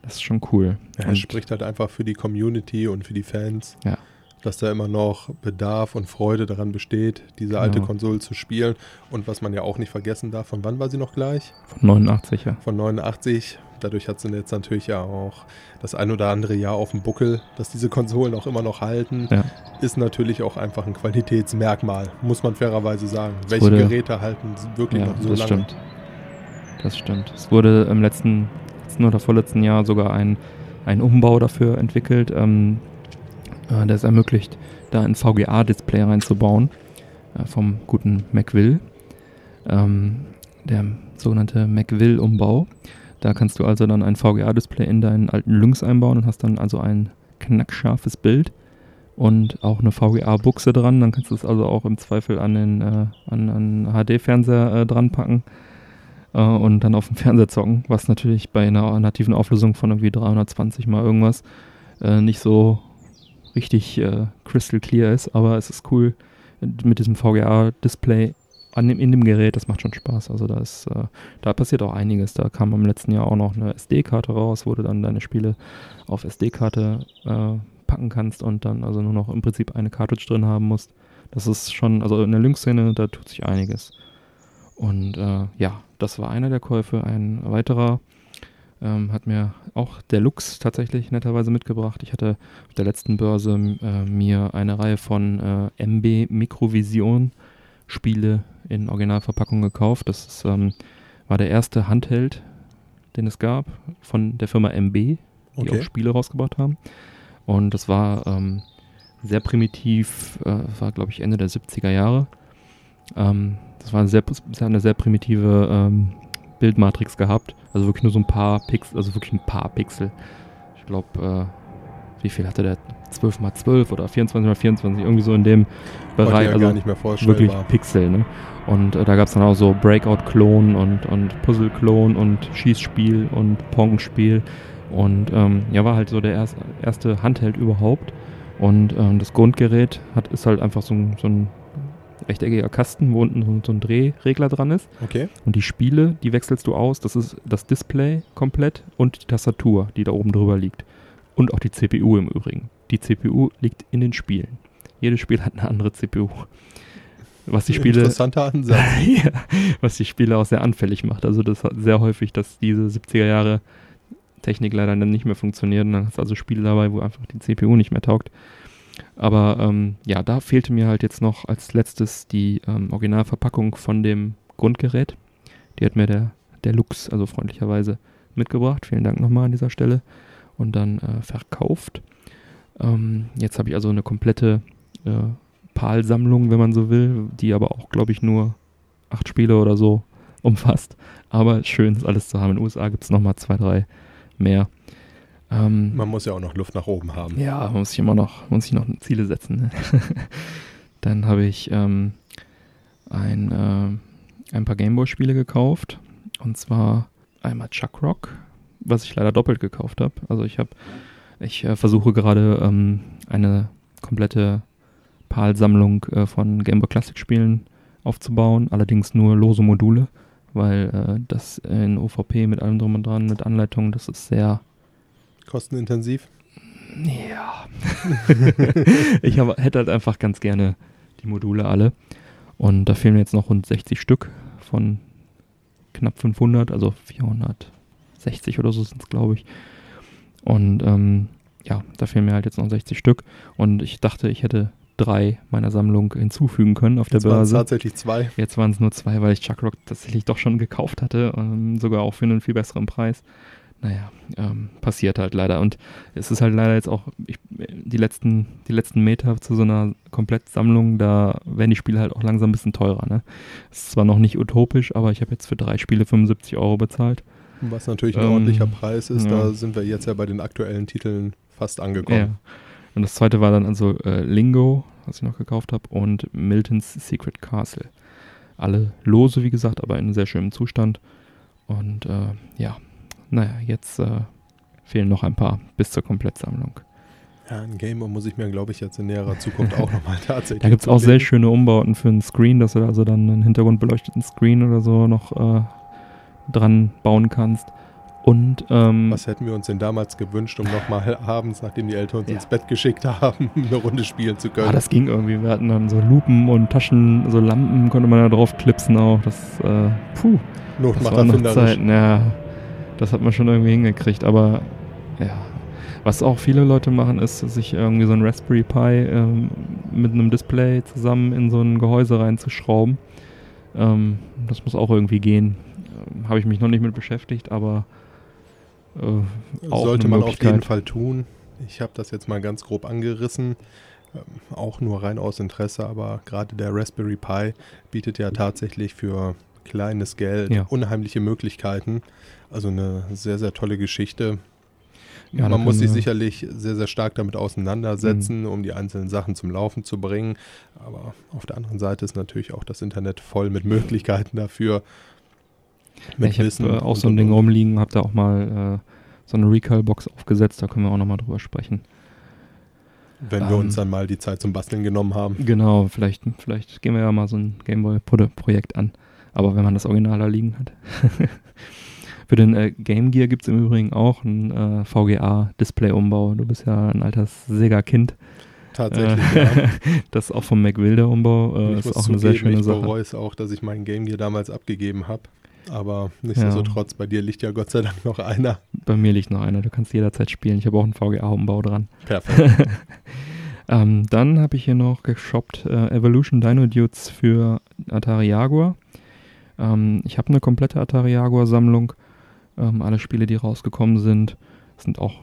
das ist schon cool. Ja, Und- spricht halt einfach für die Community und für die Fans. Ja. Dass da immer noch Bedarf und Freude daran besteht, diese alte Genau. Konsole zu spielen. Und was man ja auch nicht vergessen darf, von wann war sie noch gleich? Von 89, ja. Von 89. Dadurch hat sie jetzt natürlich ja auch das ein oder andere Jahr auf dem Buckel, dass diese Konsolen auch immer noch halten. Ja. Ist natürlich auch einfach ein Qualitätsmerkmal, muss man fairerweise sagen. Welche wurde- Geräte halten wirklich Ja, noch so das lange? stimmt. Das stimmt. Es wurde im letzten, letzten oder vorletzten Jahr sogar ein, ein Umbau dafür entwickelt, ähm, äh, der es ermöglicht, da ein VGA-Display reinzubauen äh, vom guten McVill. Ähm, der sogenannte McVill-Umbau. Da kannst du also dann ein VGA-Display in deinen alten Lynx einbauen und hast dann also ein knackscharfes Bild und auch eine VGA-Buchse dran. Dann kannst du es also auch im Zweifel an den äh, an, an HD-Fernseher äh, dran packen äh, und dann auf dem Fernseher zocken, was natürlich bei einer nativen Auflösung von irgendwie 320 mal irgendwas äh, nicht so richtig äh, crystal clear ist, aber es ist cool mit diesem VGA-Display an dem, in dem Gerät, das macht schon Spaß. Also da ist, äh, da passiert auch einiges. Da kam im letzten Jahr auch noch eine SD-Karte raus, wo du dann deine Spiele auf SD-Karte äh, packen kannst und dann also nur noch im Prinzip eine Cartridge drin haben musst. Das ist schon, also in der Lynx-Szene, da tut sich einiges. Und äh, ja, das war einer der Käufe. Ein weiterer ähm, hat mir auch der Lux tatsächlich netterweise mitgebracht. Ich hatte auf der letzten Börse äh, mir eine Reihe von äh, MB Mikrovision Spiele in Originalverpackung gekauft. Das ist, ähm, war der erste Handheld, den es gab, von der Firma MB, die Okay. auch Spiele rausgebracht haben. Und das war ähm, sehr primitiv, äh, das war glaube ich Ende der 70er Jahre. Ähm, das war eine sehr, eine sehr primitive ähm, Bildmatrix gehabt. Also wirklich nur so ein paar Pixel, also wirklich ein paar Pixel. Ich glaube, äh, wie viel hatte der? 12 mal 12 oder 24 mal 24, irgendwie so in dem Bereich. ja also gar nicht mehr wirklich vorstellbar. Pixel, ne? Und äh, da gab es dann auch so Breakout-Klon und, und Puzzle-Klon und Schießspiel und Pong-Spiel. Und ähm, ja, war halt so der erste, erste Handheld überhaupt. Und ähm, das Grundgerät hat, ist halt einfach so ein, so ein rechteckiger Kasten, wo unten so, so ein Drehregler dran ist. Okay. Und die Spiele, die wechselst du aus. Das ist das Display komplett und die Tastatur, die da oben drüber liegt. Und auch die CPU im Übrigen. Die CPU liegt in den Spielen. Jedes Spiel hat eine andere CPU. Was die Spiele, Interessanter Ansatz. <laughs> ja, was die Spiele auch sehr anfällig macht. Also das hat sehr häufig, dass diese 70er Jahre Technik leider dann nicht mehr funktioniert. Und dann hast du also Spiele dabei, wo einfach die CPU nicht mehr taugt. Aber ähm, ja, da fehlte mir halt jetzt noch als letztes die ähm, Originalverpackung von dem Grundgerät. Die hat mir der, der Lux, also freundlicherweise, mitgebracht. Vielen Dank nochmal an dieser Stelle. Und dann äh, verkauft. Ähm, jetzt habe ich also eine komplette äh, PAL-Sammlung, wenn man so will, die aber auch, glaube ich, nur acht Spiele oder so <laughs> umfasst. Aber schön ist alles zu haben. In den USA gibt es nochmal zwei, drei mehr. Ähm, Man muss ja auch noch Luft nach oben haben. ja, man muss sich immer noch, muss sich noch Ziele setzen. Ne? <laughs> Dann habe ich ähm, ein, äh, ein paar Gameboy-Spiele gekauft. Und zwar einmal Chuck Rock. Was ich leider doppelt gekauft habe. Also ich habe, ich äh, versuche gerade ähm, eine komplette PAL-Sammlung äh, von Game Boy Classic Spielen aufzubauen, allerdings nur lose Module, weil äh, das in OVP mit allem drum und dran, mit Anleitungen, das ist sehr kostenintensiv. Ja. <laughs> ich hab, hätte halt einfach ganz gerne die Module alle. Und da fehlen mir jetzt noch rund 60 Stück von knapp 500, also 460 oder so sind es, glaube ich. Und ähm, ja, da fehlen mir halt jetzt noch 60 Stück. Und ich dachte, ich hätte drei meiner Sammlung hinzufügen können auf jetzt der Börse. Jetzt tatsächlich zwei. Jetzt waren es nur zwei, weil ich Chuck Rock tatsächlich doch schon gekauft hatte, ähm, sogar auch für einen viel besseren Preis. Naja, ähm, passiert halt leider. Und es ist halt leider jetzt auch ich, die, letzten, die letzten Meter zu so einer Komplettsammlung, da werden die Spiele halt auch langsam ein bisschen teurer. Ne? ist zwar noch nicht utopisch, aber ich habe jetzt für drei Spiele 75 Euro bezahlt. Was natürlich ein ähm, ordentlicher Preis ist, ja. da sind wir jetzt ja bei den aktuellen Titeln fast angekommen. Ja. Und das zweite war dann also äh, Lingo, was ich noch gekauft habe, und Milton's Secret Castle. Alle lose, wie gesagt, aber in sehr schönem Zustand. Und äh, ja, naja, jetzt äh, fehlen noch ein paar bis zur Komplettsammlung. Ja, ein Game muss ich mir, glaube ich, jetzt in näherer Zukunft auch nochmal <laughs> tatsächlich. Da gibt es auch sehr schöne Umbauten für einen Screen, dass du also dann einen hintergrundbeleuchteten Screen oder so noch äh, dran bauen kannst. Und, ähm, Was hätten wir uns denn damals gewünscht, um nochmal <laughs> abends, nachdem die Eltern uns ja. ins Bett geschickt haben, <laughs> eine Runde spielen zu können? Ah, das ging irgendwie. Wir hatten dann so Lupen und Taschen, so Lampen konnte man da drauf klipsen auch. Das, äh, puh. Not das macht noch Zeiten, ja. Das hat man schon irgendwie hingekriegt, aber ja. Was auch viele Leute machen, ist, sich irgendwie so ein Raspberry Pi ähm, mit einem Display zusammen in so ein Gehäuse reinzuschrauben. Ähm, das muss auch irgendwie gehen. Habe ich mich noch nicht mit beschäftigt, aber äh, sollte man auf jeden Fall tun. Ich habe das jetzt mal ganz grob angerissen. Ähm, auch nur rein aus Interesse, aber gerade der Raspberry Pi bietet ja tatsächlich für kleines Geld ja. unheimliche Möglichkeiten. Also eine sehr, sehr tolle Geschichte. Ja, Man muss sich sicherlich sehr, sehr stark damit auseinandersetzen, mhm. um die einzelnen Sachen zum Laufen zu bringen. Aber auf der anderen Seite ist natürlich auch das Internet voll mit Möglichkeiten dafür. Mit ich habe äh, auch so ein Ding rumliegen, habe da auch mal äh, so eine Recall-Box aufgesetzt, da können wir auch nochmal drüber sprechen. Wenn ähm, wir uns dann mal die Zeit zum Basteln genommen haben. Genau, vielleicht, vielleicht gehen wir ja mal so ein Gameboy-Projekt an. Aber wenn man das Original da liegen hat. <laughs> Für den äh, Game Gear gibt es im Übrigen auch einen äh, VGA-Display-Umbau. Du bist ja ein altes Sega-Kind. Tatsächlich, äh, ja. <laughs> Das ist auch vom McWilder-Umbau. Äh, ist auch zugeben, eine sehr schöne ich Sache. Ich bereue es auch, dass ich meinen Game Gear damals abgegeben habe. Aber nichtsdestotrotz, ja. bei dir liegt ja Gott sei Dank noch einer. Bei mir liegt noch einer. Du kannst jederzeit spielen. Ich habe auch einen VGA-Umbau dran. Perfekt. <laughs> ähm, dann habe ich hier noch geshoppt äh, Evolution Dino Dudes für Atari Jaguar. Ähm, ich habe eine komplette Atari Jaguar-Sammlung. Ähm, alle Spiele, die rausgekommen sind, sind auch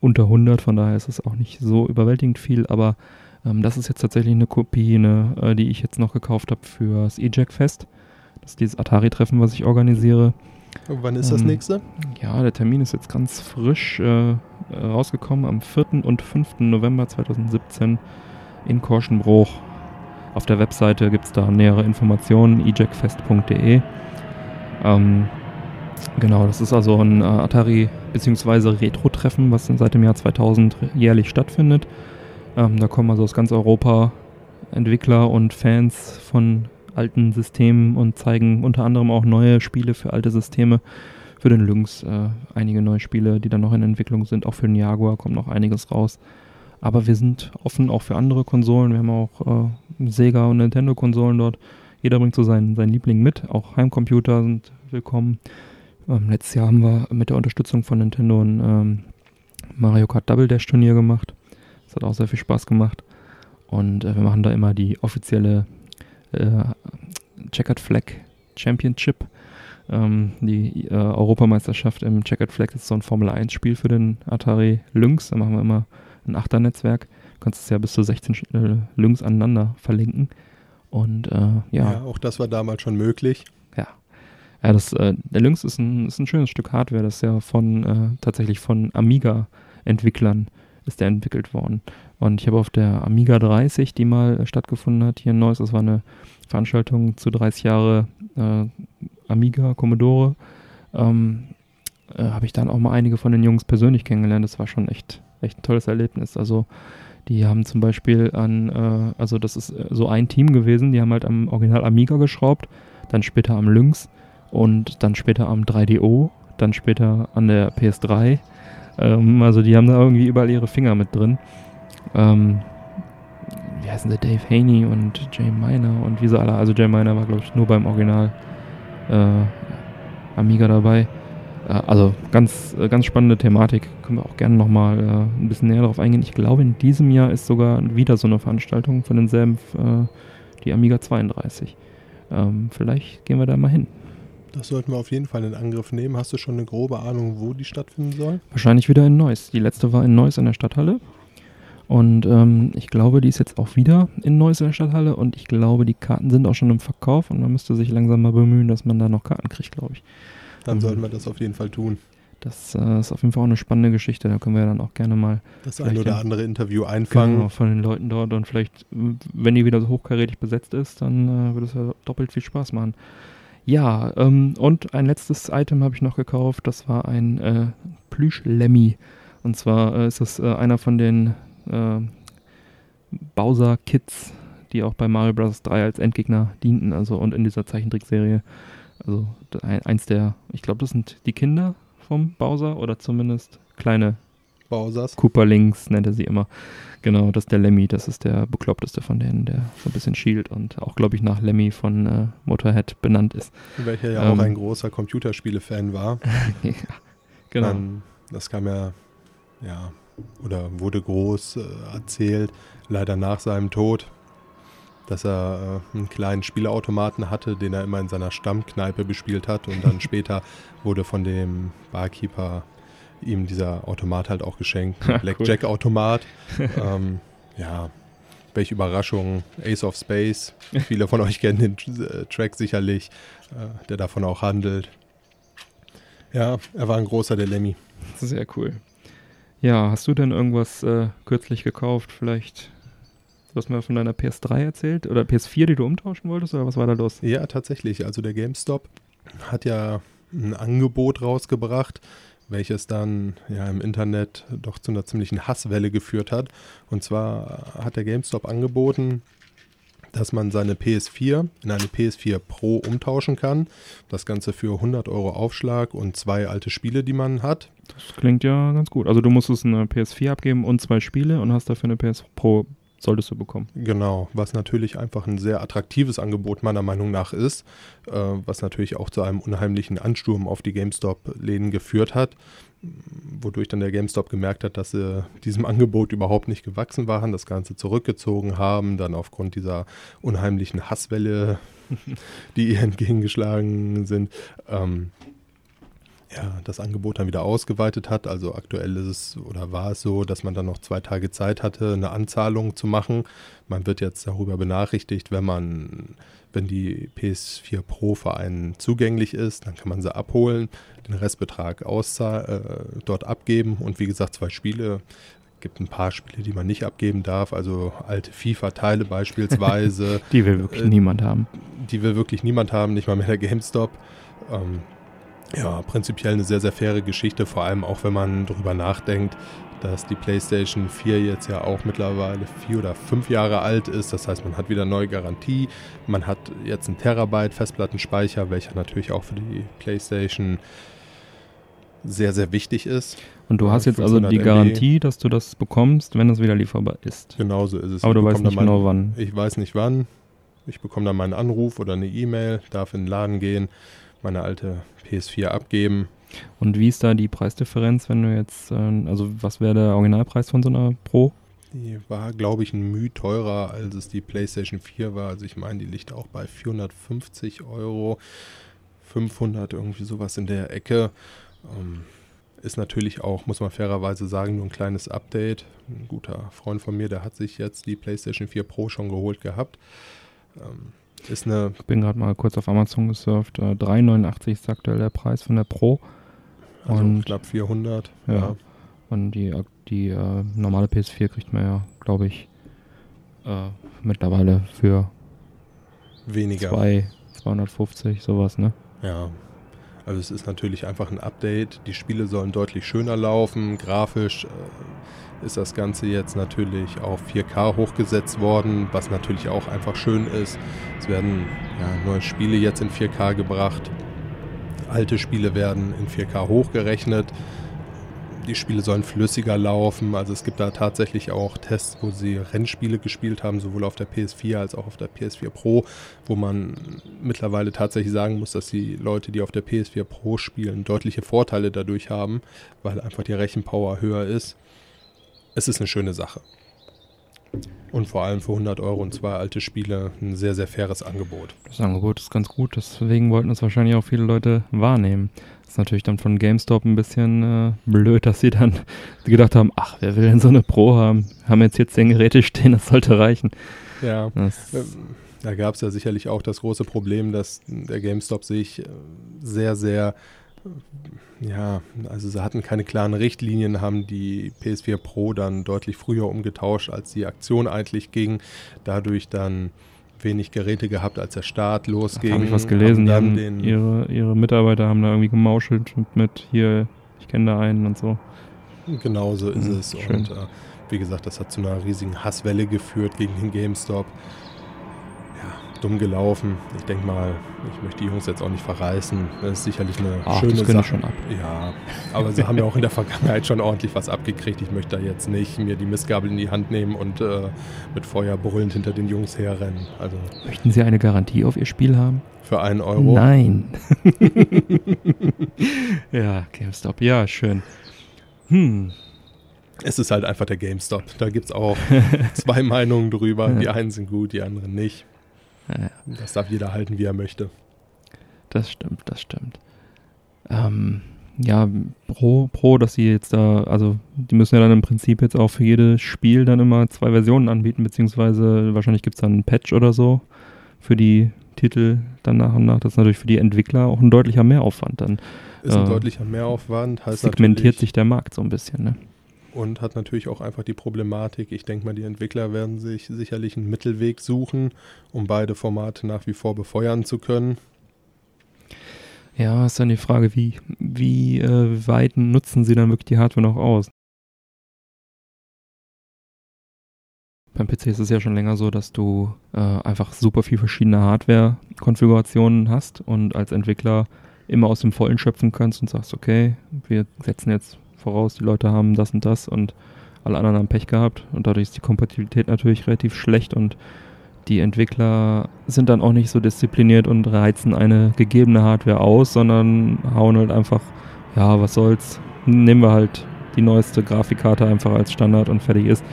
unter 100, von daher ist es auch nicht so überwältigend viel, aber ähm, das ist jetzt tatsächlich eine Kopie, eine, äh, die ich jetzt noch gekauft habe fürs E-Jack Fest. Das ist dieses Atari-Treffen, was ich organisiere. Und wann ist das ähm, nächste? Ja, der Termin ist jetzt ganz frisch äh, rausgekommen am 4. und 5. November 2017 in Korschenbruch. Auf der Webseite gibt es da nähere Informationen, ejackfest.de. Ähm, genau, das ist also ein äh, Atari- bzw. Retro-Treffen, was seit dem Jahr 2000 jährlich stattfindet. Ähm, da kommen also aus ganz Europa Entwickler und Fans von alten Systemen und zeigen unter anderem auch neue Spiele für alte Systeme. Für den Lynx äh, einige neue Spiele, die dann noch in Entwicklung sind. Auch für den Jaguar kommt noch einiges raus. Aber wir sind offen auch für andere Konsolen. Wir haben auch äh, Sega und Nintendo-Konsolen dort. Jeder bringt so seinen, seinen Liebling mit. Auch Heimcomputer sind willkommen. Ähm, letztes Jahr haben wir mit der Unterstützung von Nintendo ein ähm, Mario Kart Double Dash Turnier gemacht. Das hat auch sehr viel Spaß gemacht. Und äh, wir machen da immer die offizielle äh, Checkered Flag Championship. Ähm, die äh, Europameisterschaft im Checkered Flag ist so ein Formel 1 Spiel für den Atari Lynx. Da machen wir immer ein Achternetzwerk. Du kannst es ja bis zu 16 äh, Lynx aneinander verlinken. Und äh, ja. Ja, auch das war damals schon möglich. Ja. Ja, das, äh, der Lynx ist ein, ist ein schönes Stück Hardware, das ja von äh, tatsächlich von Amiga-Entwicklern ist der entwickelt worden. Und ich habe auf der Amiga 30, die mal äh, stattgefunden hat, hier in Neuss, das war eine Veranstaltung zu 30 Jahre äh, Amiga, Commodore, ähm, äh, habe ich dann auch mal einige von den Jungs persönlich kennengelernt. Das war schon echt, echt ein tolles Erlebnis. Also die haben zum Beispiel an, äh, also das ist äh, so ein Team gewesen, die haben halt am Original Amiga geschraubt, dann später am Lynx und dann später am 3DO, dann später an der PS3. Ähm, also die haben da irgendwie überall ihre Finger mit drin. Ähm, wie heißen sie? Dave Haney und Jay Miner und wie sie alle. Also Jay Miner war, glaube ich, nur beim Original äh, Amiga dabei. Äh, also ganz, äh, ganz spannende Thematik. Können wir auch gerne nochmal äh, ein bisschen näher darauf eingehen. Ich glaube, in diesem Jahr ist sogar wieder so eine Veranstaltung von denselben, äh, die Amiga 32. Ähm, vielleicht gehen wir da mal hin. Das sollten wir auf jeden Fall in Angriff nehmen. Hast du schon eine grobe Ahnung, wo die stattfinden soll? Wahrscheinlich wieder in Neuss. Die letzte war in Neuss in der Stadthalle. Und ähm, ich glaube, die ist jetzt auch wieder in Neuss in der Stadthalle. Und ich glaube, die Karten sind auch schon im Verkauf. Und man müsste sich langsam mal bemühen, dass man da noch Karten kriegt, glaube ich. Dann mhm. sollten wir das auf jeden Fall tun. Das äh, ist auf jeden Fall auch eine spannende Geschichte. Da können wir dann auch gerne mal das ein oder andere Interview einfangen. Genau, von den Leuten dort. Und vielleicht, wenn die wieder so hochkarätig besetzt ist, dann äh, wird es ja doppelt viel Spaß machen. Ja, ähm, und ein letztes Item habe ich noch gekauft. Das war ein äh, Plüsch-Lemmy. Und zwar äh, ist das äh, einer von den äh, Bowser-Kits, die auch bei Mario Bros. 3 als Endgegner dienten. Also und in dieser Zeichentrickserie. Also eins der, ich glaube, das sind die Kinder vom Bowser oder zumindest kleine Bowsers. Cooperlings nennt er sie immer. Genau, das ist der Lemmy, das ist der bekloppteste von denen, der so ein bisschen schielt und auch, glaube ich, nach Lemmy von äh, Motorhead benannt ist. Welcher ja ähm, auch ein großer Computerspiele-Fan war. <laughs> ja, genau. Dann, das kam ja, ja, oder wurde groß äh, erzählt, leider nach seinem Tod, dass er äh, einen kleinen Spielautomaten hatte, den er immer in seiner Stammkneipe bespielt hat und dann <laughs> später wurde von dem Barkeeper ihm dieser Automat halt auch geschenkt. <laughs> Blackjack-Automat. <laughs> ähm, ja, welche Überraschung. Ace of Space. Viele von euch kennen den äh, Track sicherlich, äh, der davon auch handelt. Ja, er war ein großer der Lemmy. Sehr cool. Ja, hast du denn irgendwas äh, kürzlich gekauft? Vielleicht Du hast mir von deiner PS3 erzählt oder PS4, die du umtauschen wolltest oder was war da los? Ja, tatsächlich. Also der GameStop hat ja ein Angebot rausgebracht, welches dann ja im Internet doch zu einer ziemlichen Hasswelle geführt hat. Und zwar hat der GameStop angeboten, dass man seine PS4 in eine PS4 Pro umtauschen kann. Das Ganze für 100 Euro Aufschlag und zwei alte Spiele, die man hat. Das klingt ja ganz gut. Also du musstest eine PS4 abgeben und zwei Spiele und hast dafür eine PS Pro solltest du bekommen. Genau, was natürlich einfach ein sehr attraktives Angebot meiner Meinung nach ist, äh, was natürlich auch zu einem unheimlichen Ansturm auf die GameStop-Läden geführt hat, wodurch dann der GameStop gemerkt hat, dass sie diesem <laughs> Angebot überhaupt nicht gewachsen waren, das Ganze zurückgezogen haben, dann aufgrund dieser unheimlichen Hasswelle, <laughs> die ihr entgegengeschlagen sind, ähm, ja, das Angebot dann wieder ausgeweitet hat. Also aktuell ist es oder war es so, dass man dann noch zwei Tage Zeit hatte, eine Anzahlung zu machen. Man wird jetzt darüber benachrichtigt, wenn man, wenn die PS4 Pro für einen zugänglich ist, dann kann man sie abholen, den Restbetrag auszahlen, äh, dort abgeben und wie gesagt zwei Spiele. Gibt ein paar Spiele, die man nicht abgeben darf, also alte FIFA-Teile beispielsweise. <laughs> die will wirklich äh, niemand haben. Die will wirklich niemand haben, nicht mal mehr der GameStop. Ähm, ja, prinzipiell eine sehr, sehr faire Geschichte, vor allem auch wenn man darüber nachdenkt, dass die PlayStation 4 jetzt ja auch mittlerweile vier oder fünf Jahre alt ist. Das heißt, man hat wieder neue Garantie. Man hat jetzt einen Terabyte Festplattenspeicher, welcher natürlich auch für die PlayStation sehr, sehr wichtig ist. Und du hast jetzt also die Garantie, dass du das bekommst, wenn es wieder lieferbar ist. Genauso ist es. Aber ich du weißt nicht mein, genau wann. Ich weiß nicht wann. Ich bekomme dann meinen Anruf oder eine E-Mail, darf in den Laden gehen, meine alte PS4 abgeben. Und wie ist da die Preisdifferenz, wenn du jetzt, äh, also was wäre der Originalpreis von so einer Pro? Die war, glaube ich, ein Mühe teurer, als es die PlayStation 4 war. Also ich meine, die liegt auch bei 450 Euro, 500, irgendwie sowas in der Ecke. Ähm, ist natürlich auch, muss man fairerweise sagen, nur ein kleines Update. Ein guter Freund von mir, der hat sich jetzt die PlayStation 4 Pro schon geholt gehabt. Ähm, ist eine ich bin gerade mal kurz auf Amazon gesurft. Äh, 3,89 ist aktuell der Preis von der Pro. Also und, knapp 400. Ja. ja. Und die, die äh, normale PS4 kriegt man ja, glaube ich, äh, mittlerweile für weniger. Zwei, 250, sowas, ne? Ja. Also es ist natürlich einfach ein Update. Die Spiele sollen deutlich schöner laufen. Grafisch äh, ist das Ganze jetzt natürlich auf 4K hochgesetzt worden, was natürlich auch einfach schön ist. Es werden ja, neue Spiele jetzt in 4K gebracht. Alte Spiele werden in 4K hochgerechnet die Spiele sollen flüssiger laufen. Also es gibt da tatsächlich auch Tests, wo sie Rennspiele gespielt haben, sowohl auf der PS4 als auch auf der PS4 Pro, wo man mittlerweile tatsächlich sagen muss, dass die Leute, die auf der PS4 Pro spielen, deutliche Vorteile dadurch haben, weil einfach die Rechenpower höher ist. Es ist eine schöne Sache. Und vor allem für 100 Euro und zwei alte Spiele ein sehr, sehr faires Angebot. Das Angebot ist ganz gut, deswegen wollten es wahrscheinlich auch viele Leute wahrnehmen. Ist natürlich dann von GameStop ein bisschen äh, blöd, dass sie dann <laughs> gedacht haben, ach, wer will denn so eine Pro haben? Haben jetzt hier zehn Geräte stehen, das sollte reichen. Ja, das ähm, da gab es ja sicherlich auch das große Problem, dass der GameStop sich äh, sehr, sehr ja, also sie hatten keine klaren Richtlinien, haben die PS4 Pro dann deutlich früher umgetauscht, als die Aktion eigentlich ging. Dadurch dann wenig Geräte gehabt, als der Start losging. Habe ich was gelesen, haben dann ihre, ihre Mitarbeiter haben da irgendwie gemauschelt mit hier, ich kenne da einen und so. Genau so ist mhm, es. Schön. Und äh, wie gesagt, das hat zu einer riesigen Hasswelle geführt gegen den GameStop dumm gelaufen. Ich denke mal, ich möchte die Jungs jetzt auch nicht verreißen. Das ist sicherlich eine Ach, schöne das Sache. schon ab. Ja, aber sie haben ja auch in der Vergangenheit schon ordentlich was abgekriegt. Ich möchte da jetzt nicht mir die Missgabel in die Hand nehmen und äh, mit Feuer brüllend hinter den Jungs herrennen. Also, Möchten Sie eine Garantie auf Ihr Spiel haben? Für einen Euro? Nein. <laughs> ja, GameStop, ja, schön. Hm. Es ist halt einfach der GameStop. Da gibt es auch <laughs> zwei Meinungen drüber. Die einen sind gut, die anderen nicht. Ja, Das darf jeder halten, wie er möchte. Das stimmt, das stimmt. Ähm, ja, pro, pro, dass sie jetzt da, also die müssen ja dann im Prinzip jetzt auch für jedes Spiel dann immer zwei Versionen anbieten, beziehungsweise wahrscheinlich gibt es dann einen Patch oder so für die Titel dann nach und nach. Das ist natürlich für die Entwickler auch ein deutlicher Mehraufwand dann. Ist ein äh, deutlicher Mehraufwand. Heißt segmentiert sich der Markt so ein bisschen, ne? Und hat natürlich auch einfach die Problematik, ich denke mal, die Entwickler werden sich sicherlich einen Mittelweg suchen, um beide Formate nach wie vor befeuern zu können. Ja, ist dann die Frage, wie, wie äh, weit nutzen sie dann wirklich die Hardware noch aus? Beim PC ist es ja schon länger so, dass du äh, einfach super viel verschiedene Hardware-Konfigurationen hast und als Entwickler immer aus dem Vollen schöpfen kannst und sagst, okay, wir setzen jetzt voraus, die Leute haben das und das und alle anderen haben Pech gehabt und dadurch ist die Kompatibilität natürlich relativ schlecht und die Entwickler sind dann auch nicht so diszipliniert und reizen eine gegebene Hardware aus, sondern hauen halt einfach, ja, was soll's, nehmen wir halt die neueste Grafikkarte einfach als Standard und fertig ist.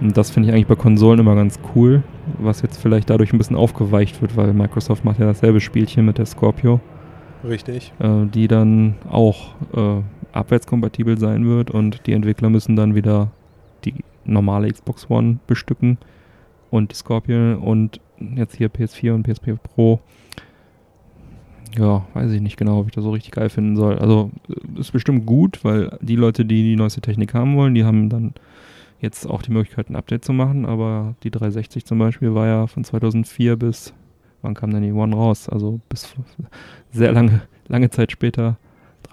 Und das finde ich eigentlich bei Konsolen immer ganz cool, was jetzt vielleicht dadurch ein bisschen aufgeweicht wird, weil Microsoft macht ja dasselbe Spielchen mit der Scorpio. Richtig. Äh, die dann auch äh, abwärtskompatibel sein wird und die Entwickler müssen dann wieder die normale Xbox One bestücken und die Scorpion und jetzt hier PS4 und PSP Pro. Ja, weiß ich nicht genau, ob ich das so richtig geil finden soll. Also ist bestimmt gut, weil die Leute, die die neueste Technik haben wollen, die haben dann jetzt auch die Möglichkeit, ein Update zu machen. Aber die 360 zum Beispiel war ja von 2004 bis, wann kam denn die One raus? Also bis sehr lange, lange Zeit später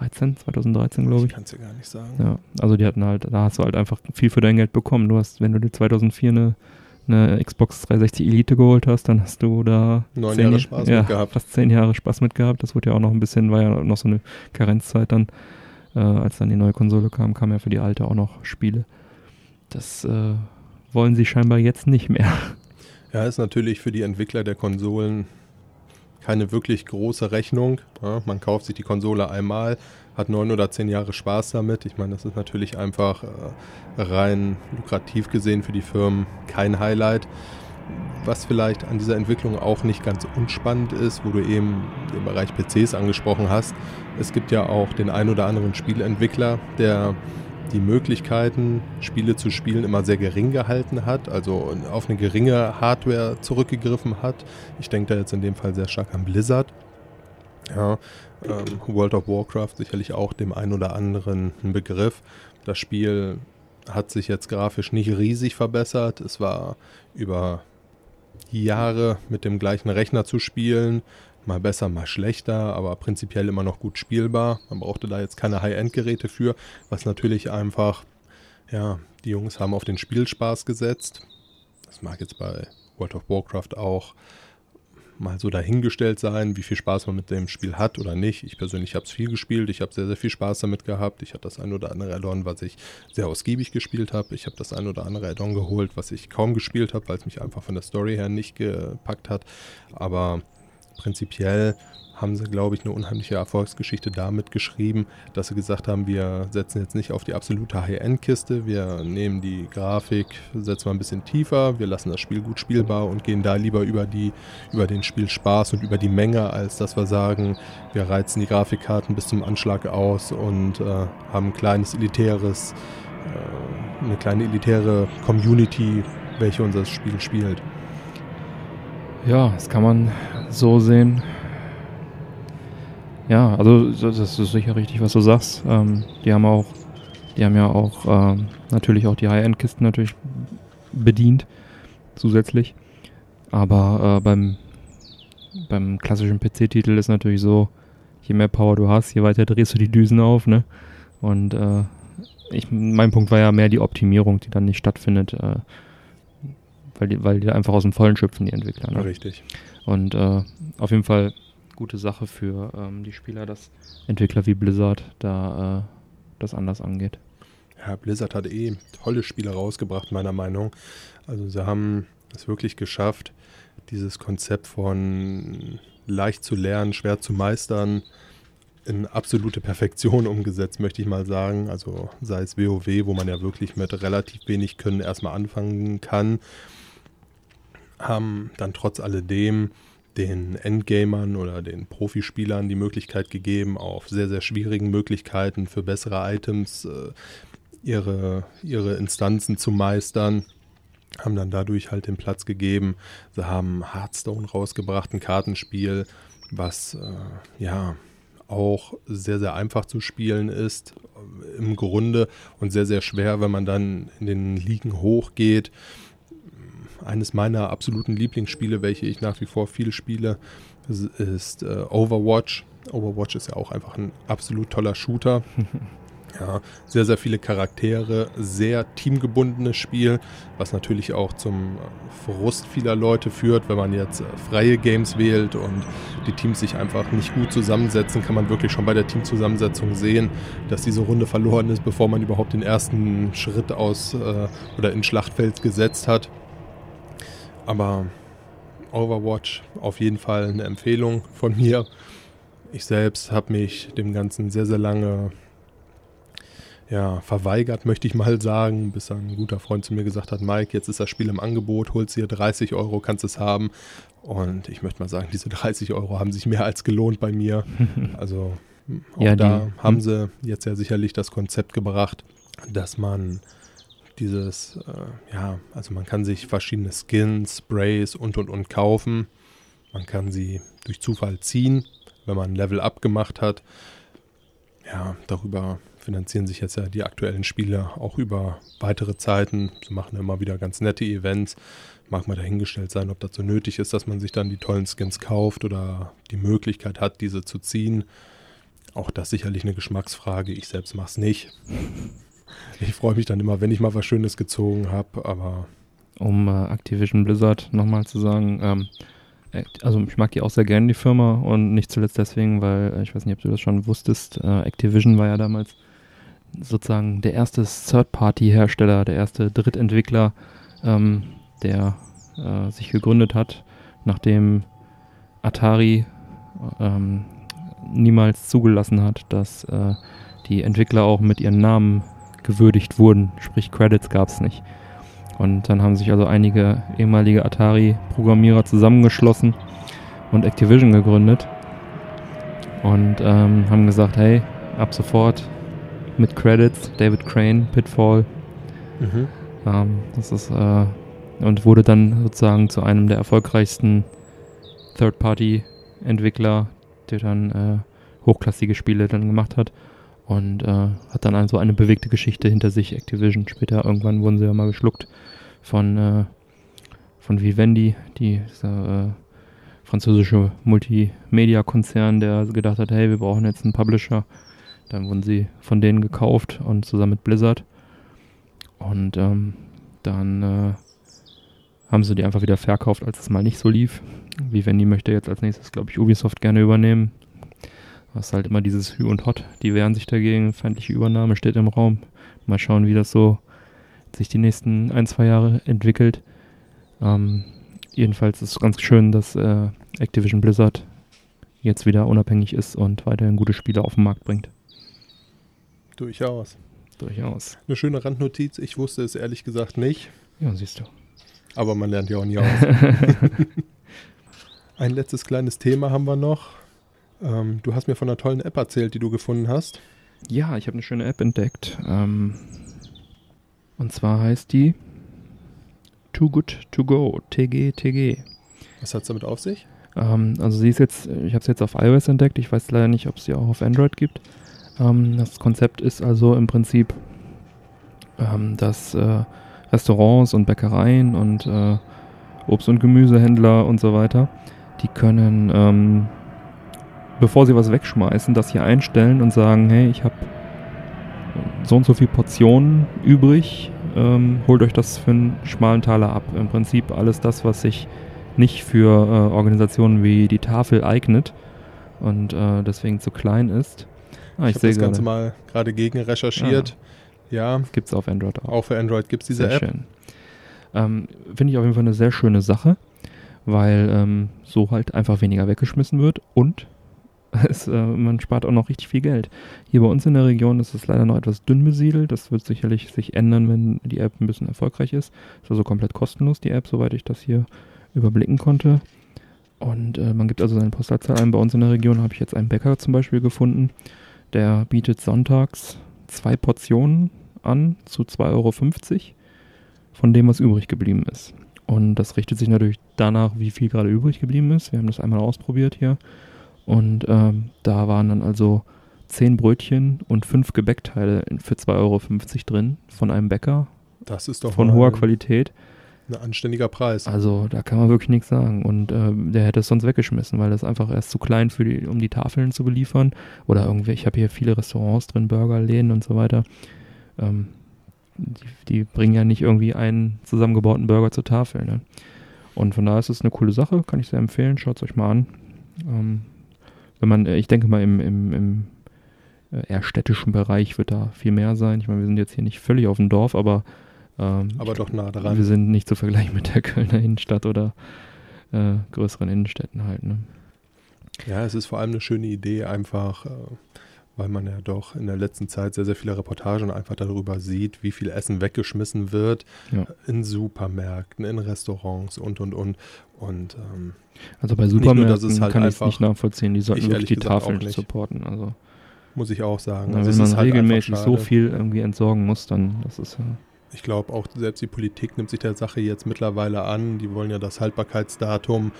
13, 2013, glaube ich. Ich kann es ja gar nicht sagen. Ja, also die hatten halt, da hast du halt einfach viel für dein Geld bekommen. Du hast, wenn du dir 2004 eine, eine Xbox 360 Elite geholt hast, dann hast du da neun Jahre Spaß ja, mit gehabt. Fast zehn Jahre Spaß mit gehabt. Das wurde ja auch noch ein bisschen, war ja noch so eine Karenzzeit dann, äh, als dann die neue Konsole kam, kamen ja für die alte auch noch Spiele. Das äh, wollen sie scheinbar jetzt nicht mehr. Ja, ist natürlich für die Entwickler der Konsolen keine wirklich große Rechnung. Ja, man kauft sich die Konsole einmal, hat neun oder zehn Jahre Spaß damit. Ich meine, das ist natürlich einfach äh, rein lukrativ gesehen für die Firmen kein Highlight. Was vielleicht an dieser Entwicklung auch nicht ganz unspannend ist, wo du eben den Bereich PCs angesprochen hast. Es gibt ja auch den ein oder anderen Spielentwickler, der die Möglichkeiten, Spiele zu spielen, immer sehr gering gehalten hat, also auf eine geringe Hardware zurückgegriffen hat. Ich denke da jetzt in dem Fall sehr stark an Blizzard. Ja, ähm, World of Warcraft sicherlich auch dem einen oder anderen ein Begriff. Das Spiel hat sich jetzt grafisch nicht riesig verbessert. Es war über Jahre mit dem gleichen Rechner zu spielen. Mal besser, mal schlechter, aber prinzipiell immer noch gut spielbar. Man brauchte da jetzt keine High-End-Geräte für, was natürlich einfach, ja, die Jungs haben auf den Spielspaß gesetzt. Das mag jetzt bei World of Warcraft auch mal so dahingestellt sein, wie viel Spaß man mit dem Spiel hat oder nicht. Ich persönlich habe es viel gespielt, ich habe sehr, sehr viel Spaß damit gehabt. Ich hatte das ein oder andere Addon, was ich sehr ausgiebig gespielt habe. Ich habe das ein oder andere Addon geholt, was ich kaum gespielt habe, weil es mich einfach von der Story her nicht gepackt hat. Aber prinzipiell haben sie, glaube ich, eine unheimliche Erfolgsgeschichte damit geschrieben, dass sie gesagt haben, wir setzen jetzt nicht auf die absolute High-End-Kiste, wir nehmen die Grafik, setzen mal ein bisschen tiefer, wir lassen das Spiel gut spielbar und gehen da lieber über, die, über den Spielspaß und über die Menge, als dass wir sagen, wir reizen die Grafikkarten bis zum Anschlag aus und äh, haben ein kleines elitäres, äh, eine kleine elitäre Community, welche unser Spiel spielt. Ja, das kann man so sehen. Ja, also das ist sicher richtig, was du sagst. Ähm, die haben auch, die haben ja auch ähm, natürlich auch die High-End-Kisten natürlich bedient, zusätzlich. Aber äh, beim, beim klassischen PC-Titel ist natürlich so, je mehr Power du hast, je weiter drehst du die Düsen auf, ne? Und äh, ich, mein Punkt war ja mehr die Optimierung, die dann nicht stattfindet, äh, weil, die, weil die einfach aus dem Vollen schöpfen, die Entwickler. Ne? Richtig. Und äh, auf jeden Fall gute Sache für ähm, die Spieler, dass Entwickler wie Blizzard da äh, das anders angeht. Ja, Blizzard hat eh tolle Spiele rausgebracht, meiner Meinung. Also sie haben es wirklich geschafft, dieses Konzept von leicht zu lernen, schwer zu meistern, in absolute Perfektion umgesetzt, möchte ich mal sagen. Also sei es WoW, wo man ja wirklich mit relativ wenig Können erstmal anfangen kann, haben dann trotz alledem den Endgamern oder den Profispielern die Möglichkeit gegeben, auf sehr, sehr schwierigen Möglichkeiten für bessere Items äh, ihre, ihre Instanzen zu meistern. Haben dann dadurch halt den Platz gegeben. Sie haben Hearthstone rausgebracht, ein Kartenspiel, was äh, ja auch sehr, sehr einfach zu spielen ist äh, im Grunde und sehr, sehr schwer, wenn man dann in den Ligen hochgeht eines meiner absoluten Lieblingsspiele, welche ich nach wie vor viel spiele, ist äh, Overwatch. Overwatch ist ja auch einfach ein absolut toller Shooter. <laughs> Ja, sehr, sehr viele Charaktere, sehr teamgebundenes Spiel, was natürlich auch zum Frust vieler Leute führt, wenn man jetzt äh, freie Games wählt und die Teams sich einfach nicht gut zusammensetzen, kann man wirklich schon bei der Teamzusammensetzung sehen, dass diese Runde verloren ist, bevor man überhaupt den ersten Schritt aus äh, oder ins Schlachtfeld gesetzt hat. Aber Overwatch auf jeden Fall eine Empfehlung von mir. Ich selbst habe mich dem Ganzen sehr, sehr lange ja, verweigert, möchte ich mal sagen, bis ein guter Freund zu mir gesagt hat, Mike, jetzt ist das Spiel im Angebot, holst dir 30 Euro, kannst es haben. Und ich möchte mal sagen, diese 30 Euro haben sich mehr als gelohnt bei mir. <laughs> Also auch ja, da haben sie jetzt ja sicherlich das Konzept gebracht, dass man dieses, äh, ja, also man kann sich verschiedene Skins, Sprays und und und kaufen. Man kann sie durch Zufall ziehen, wenn man ein Level up gemacht hat. Ja, darüber finanzieren sich jetzt ja die aktuellen Spiele auch über weitere Zeiten. Sie machen immer wieder ganz nette Events. Mag mal dahingestellt sein, ob dazu nötig ist, dass man sich dann die tollen Skins kauft oder die Möglichkeit hat, diese zu ziehen. Auch das sicherlich eine Geschmacksfrage. Ich selbst mache es nicht. Ich freue mich dann immer, wenn ich mal was Schönes gezogen habe, aber. Um äh, Activision Blizzard nochmal zu sagen, ähm, äh, also ich mag die auch sehr gerne, die Firma, und nicht zuletzt deswegen, weil, äh, ich weiß nicht, ob du das schon wusstest, äh, Activision war ja damals sozusagen der erste Third-Party-Hersteller, der erste Drittentwickler, ähm, der äh, sich gegründet hat, nachdem Atari ähm, niemals zugelassen hat, dass äh, die Entwickler auch mit ihren Namen gewürdigt wurden, sprich Credits gab es nicht. Und dann haben sich also einige ehemalige Atari-Programmierer zusammengeschlossen und Activision gegründet und ähm, haben gesagt, hey, ab sofort mit Credits, David Crane, Pitfall. Mhm. Ähm, das ist äh, und wurde dann sozusagen zu einem der erfolgreichsten Third-Party-Entwickler, der dann äh, hochklassige Spiele dann gemacht hat und äh, hat dann also eine bewegte Geschichte hinter sich, Activision. Später irgendwann wurden sie ja mal geschluckt von, äh, von Vivendi, die, diese, französische Multimedia-Konzern, der gedacht hat, hey, wir brauchen jetzt einen Publisher. Dann wurden sie von denen gekauft und zusammen mit Blizzard. Und ähm, dann äh, haben sie die einfach wieder verkauft, als es mal nicht so lief. Vivendi möchte jetzt als nächstes, glaube ich, Ubisoft gerne übernehmen. Was halt immer dieses Hü und Hot, die wehren sich dagegen, feindliche Übernahme steht im Raum. Mal schauen, wie das so sich die nächsten ein, zwei Jahre entwickelt. Ähm, jedenfalls ist es ganz schön, dass äh, Activision Blizzard jetzt wieder unabhängig ist und weiterhin gute Spiele auf den Markt bringt. Durchaus. Durchaus. Eine schöne Randnotiz, ich wusste es ehrlich gesagt nicht. Ja, siehst du. Aber man lernt ja auch nie <laughs> aus. Ein letztes kleines Thema haben wir noch. Ähm, du hast mir von einer tollen App erzählt, die du gefunden hast. Ja, ich habe eine schöne App entdeckt. Ähm, und zwar heißt die Too Good To Go, TG, TG. Was hat es damit auf sich? Ähm, also sie ist jetzt, ich habe es jetzt auf iOS entdeckt, ich weiß leider nicht, ob es sie auch auf Android gibt. Ähm, das Konzept ist also im Prinzip, ähm, dass äh, Restaurants und Bäckereien und äh, Obst- und Gemüsehändler und so weiter, die können, ähm, bevor sie was wegschmeißen, das hier einstellen und sagen, hey, ich habe so und so viel Portionen übrig, ähm, holt euch das für einen schmalen Taler ab. Im Prinzip alles das, was sich nicht für äh, Organisationen wie die Tafel eignet und äh, deswegen zu klein ist. Ah, ich, ich habe das Ganze mal gerade gegen recherchiert. Ja. ja. Gibt es auf Android auch. Auch für Android gibt es diese sehr App. Schön. Ähm, Finde ich auf jeden Fall eine sehr schöne Sache, weil ähm, so halt einfach weniger weggeschmissen wird und <laughs> es, äh, man spart auch noch richtig viel Geld. Hier bei uns in der Region ist es leider noch etwas dünn besiedelt. Das wird sicherlich sich ändern, wenn die App ein bisschen erfolgreich ist. Ist also komplett kostenlos, die App, soweit ich das hier überblicken konnte. Und äh, man gibt also seine Postleitzahl ein. Bei uns in der Region habe ich jetzt einen Bäcker zum Beispiel gefunden. Der bietet sonntags zwei Portionen an zu 2,50 Euro von dem, was übrig geblieben ist. Und das richtet sich natürlich danach, wie viel gerade übrig geblieben ist. Wir haben das einmal ausprobiert hier. Und ähm, da waren dann also zehn Brötchen und fünf Gebäckteile für 2,50 Euro drin von einem Bäcker. Das ist doch von hoher Qualität. Ein anständiger Preis. Also da kann man wirklich nichts sagen. Und äh, der hätte es sonst weggeschmissen, weil das einfach erst zu klein für die, um die Tafeln zu beliefern. Oder irgendwie, ich habe hier viele Restaurants drin, Burgerläden und so weiter. Ähm, die, die, bringen ja nicht irgendwie einen zusammengebauten Burger zur Tafel. Ne? Und von daher ist es eine coole Sache, kann ich sehr empfehlen. Schaut es euch mal an. Ähm, wenn man, äh, ich denke mal, im, im, im äh, eher städtischen Bereich wird da viel mehr sein. Ich meine, wir sind jetzt hier nicht völlig auf dem Dorf, aber ähm, aber doch nah dran. Wir sind nicht zu vergleichen mit der Kölner Innenstadt oder äh, größeren Innenstädten halt. Ne? Ja, es ist vor allem eine schöne Idee, einfach, äh, weil man ja doch in der letzten Zeit sehr, sehr viele Reportagen einfach darüber sieht, wie viel Essen weggeschmissen wird ja. in Supermärkten, in Restaurants und und und. Und ähm, also bei Supermärkten nur, halt kann ich es nicht nachvollziehen. Die sollten wirklich die Tafeln supporten. Also muss ich auch sagen. Na, also wenn man halt regelmäßig so viel irgendwie entsorgen muss, dann das ist ja ich glaube auch selbst die Politik nimmt sich der Sache jetzt mittlerweile an. Die wollen ja das Haltbarkeitsdatum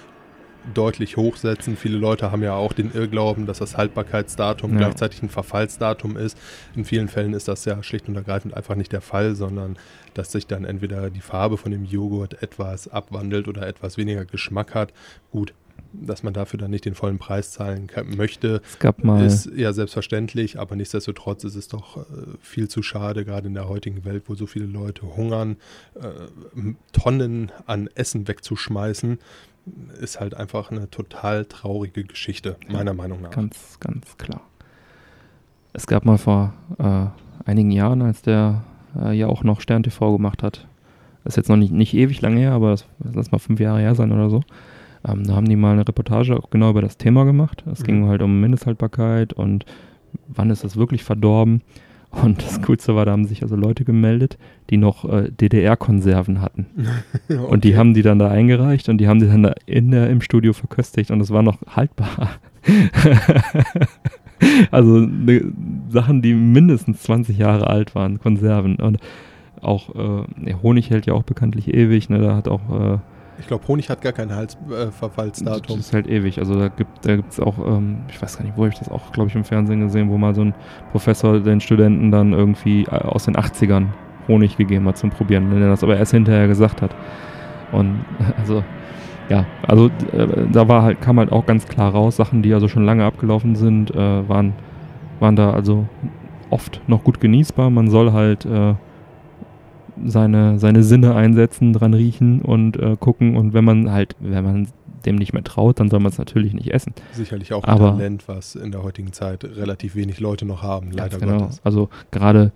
deutlich hochsetzen. Viele Leute haben ja auch den Irrglauben, dass das Haltbarkeitsdatum ja. gleichzeitig ein Verfallsdatum ist. In vielen Fällen ist das ja schlicht und ergreifend einfach nicht der Fall, sondern dass sich dann entweder die Farbe von dem Joghurt etwas abwandelt oder etwas weniger Geschmack hat. Gut, dass man dafür dann nicht den vollen Preis zahlen kann, möchte, ist ja selbstverständlich, aber nichtsdestotrotz ist es doch äh, viel zu schade, gerade in der heutigen Welt, wo so viele Leute hungern, äh, Tonnen an Essen wegzuschmeißen, ist halt einfach eine total traurige Geschichte, meiner ja, Meinung nach. Ganz, ganz klar. Es gab mal vor äh, einigen Jahren, als der äh, ja auch noch Stern TV gemacht hat, das ist jetzt noch nicht, nicht ewig lange her, aber das lass mal fünf Jahre her sein oder so, ähm, da haben die mal eine Reportage auch genau über das Thema gemacht. Es mhm. ging halt um Mindesthaltbarkeit und wann ist das wirklich verdorben. Und das Coolste war, da haben sich also Leute gemeldet, die noch äh, DDR-Konserven hatten. okay. <laughs> Und die haben die dann da eingereicht und die haben die dann da in der, im Studio verköstigt und es war noch haltbar. <laughs> also ne, Sachen, die mindestens 20 Jahre alt waren, Konserven. Und auch äh, Honig hält ja auch bekanntlich ewig. Ne? Da hat auch äh, ich glaube, Honig hat gar kein Hals, äh. Das ist halt ewig. Also da gibt es auch, ähm, ich weiß gar nicht, wo ich das auch, glaube ich, im Fernsehen gesehen, wo mal so ein Professor den Studenten dann irgendwie äh, aus den 80ern Honig gegeben hat zum Probieren, wenn er das aber erst hinterher gesagt hat. Und <laughs> also ja, also äh, da war halt, kam halt auch ganz klar raus, Sachen, die also schon lange abgelaufen sind, äh, waren, waren da also oft noch gut genießbar. Man soll halt äh, seine, seine Sinne einsetzen, dran riechen und äh, gucken. Und wenn man halt, wenn man dem nicht mehr traut, dann soll man es natürlich nicht essen. Sicherlich auch ein Aber, Talent, was in der heutigen Zeit relativ wenig Leute noch haben, leider genau. Gottes. Also gerade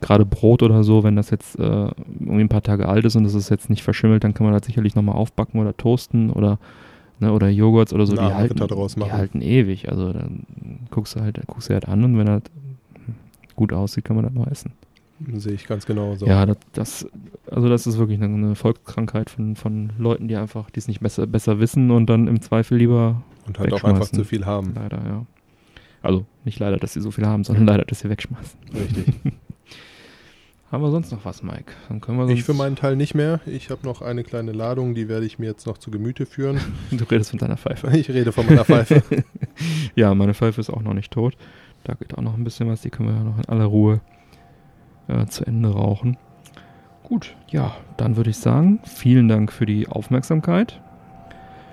gerade Brot oder so, wenn das jetzt äh, irgendwie ein paar Tage alt ist und es ist jetzt nicht verschimmelt, dann kann man das sicherlich nochmal aufbacken oder toasten oder ne, oder Joghurts oder so, die halten, die halten ewig. Also dann guckst du halt, guckst du halt an und wenn er gut aussieht, kann man das noch essen. Sehe ich ganz genau so. Ja, das, das, also das ist wirklich eine, Volkskrankheit von, von Leuten, die einfach, die es nicht besser, besser wissen und dann im Zweifel lieber. Und halt auch einfach zu viel haben. Leider, ja. Also nicht leider, dass sie so viel haben, sondern leider, dass sie wegschmeißen. Richtig. <laughs> haben wir sonst noch was, Mike? Dann können wir ich für meinen Teil nicht mehr. Ich habe noch eine kleine Ladung, die werde ich mir jetzt noch zu Gemüte führen. <laughs> du redest von deiner Pfeife. Ich rede von meiner Pfeife. <laughs> ja, meine Pfeife ist auch noch nicht tot. Da geht auch noch ein bisschen was, die können wir ja noch in aller Ruhe äh, zu Ende rauchen. Gut, ja, dann würde ich sagen, vielen Dank für die Aufmerksamkeit.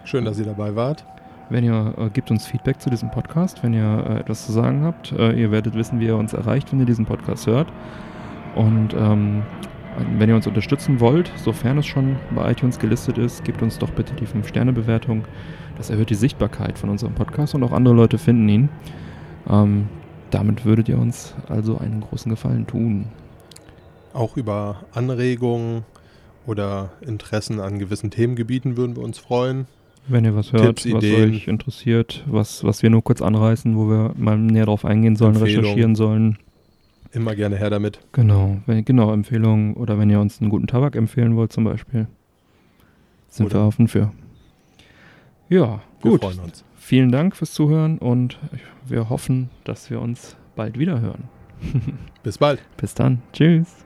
Schön, dass ihr dabei wart. Wenn ihr äh, gebt uns Feedback zu diesem Podcast, wenn ihr äh, etwas zu sagen habt, äh, ihr werdet wissen, wie ihr uns erreicht, wenn ihr diesen Podcast hört. Und ähm, wenn ihr uns unterstützen wollt, sofern es schon bei iTunes gelistet ist, gebt uns doch bitte die 5-Sterne-Bewertung. Das erhöht die Sichtbarkeit von unserem Podcast und auch andere Leute finden ihn. Ähm, damit würdet ihr uns also einen großen Gefallen tun. Auch über Anregungen oder Interessen an gewissen Themengebieten würden wir uns freuen. Wenn ihr was hört, Tipps, was Ideen. euch interessiert, was, was wir nur kurz anreißen, wo wir mal näher drauf eingehen sollen, recherchieren sollen. Immer gerne her damit. Genau, wenn, genau, Empfehlungen oder wenn ihr uns einen guten Tabak empfehlen wollt zum Beispiel, sind oder wir offen für. Ja, wir gut. freuen uns. Vielen Dank fürs Zuhören und wir hoffen, dass wir uns bald wieder hören. <laughs> Bis bald. Bis dann. Tschüss.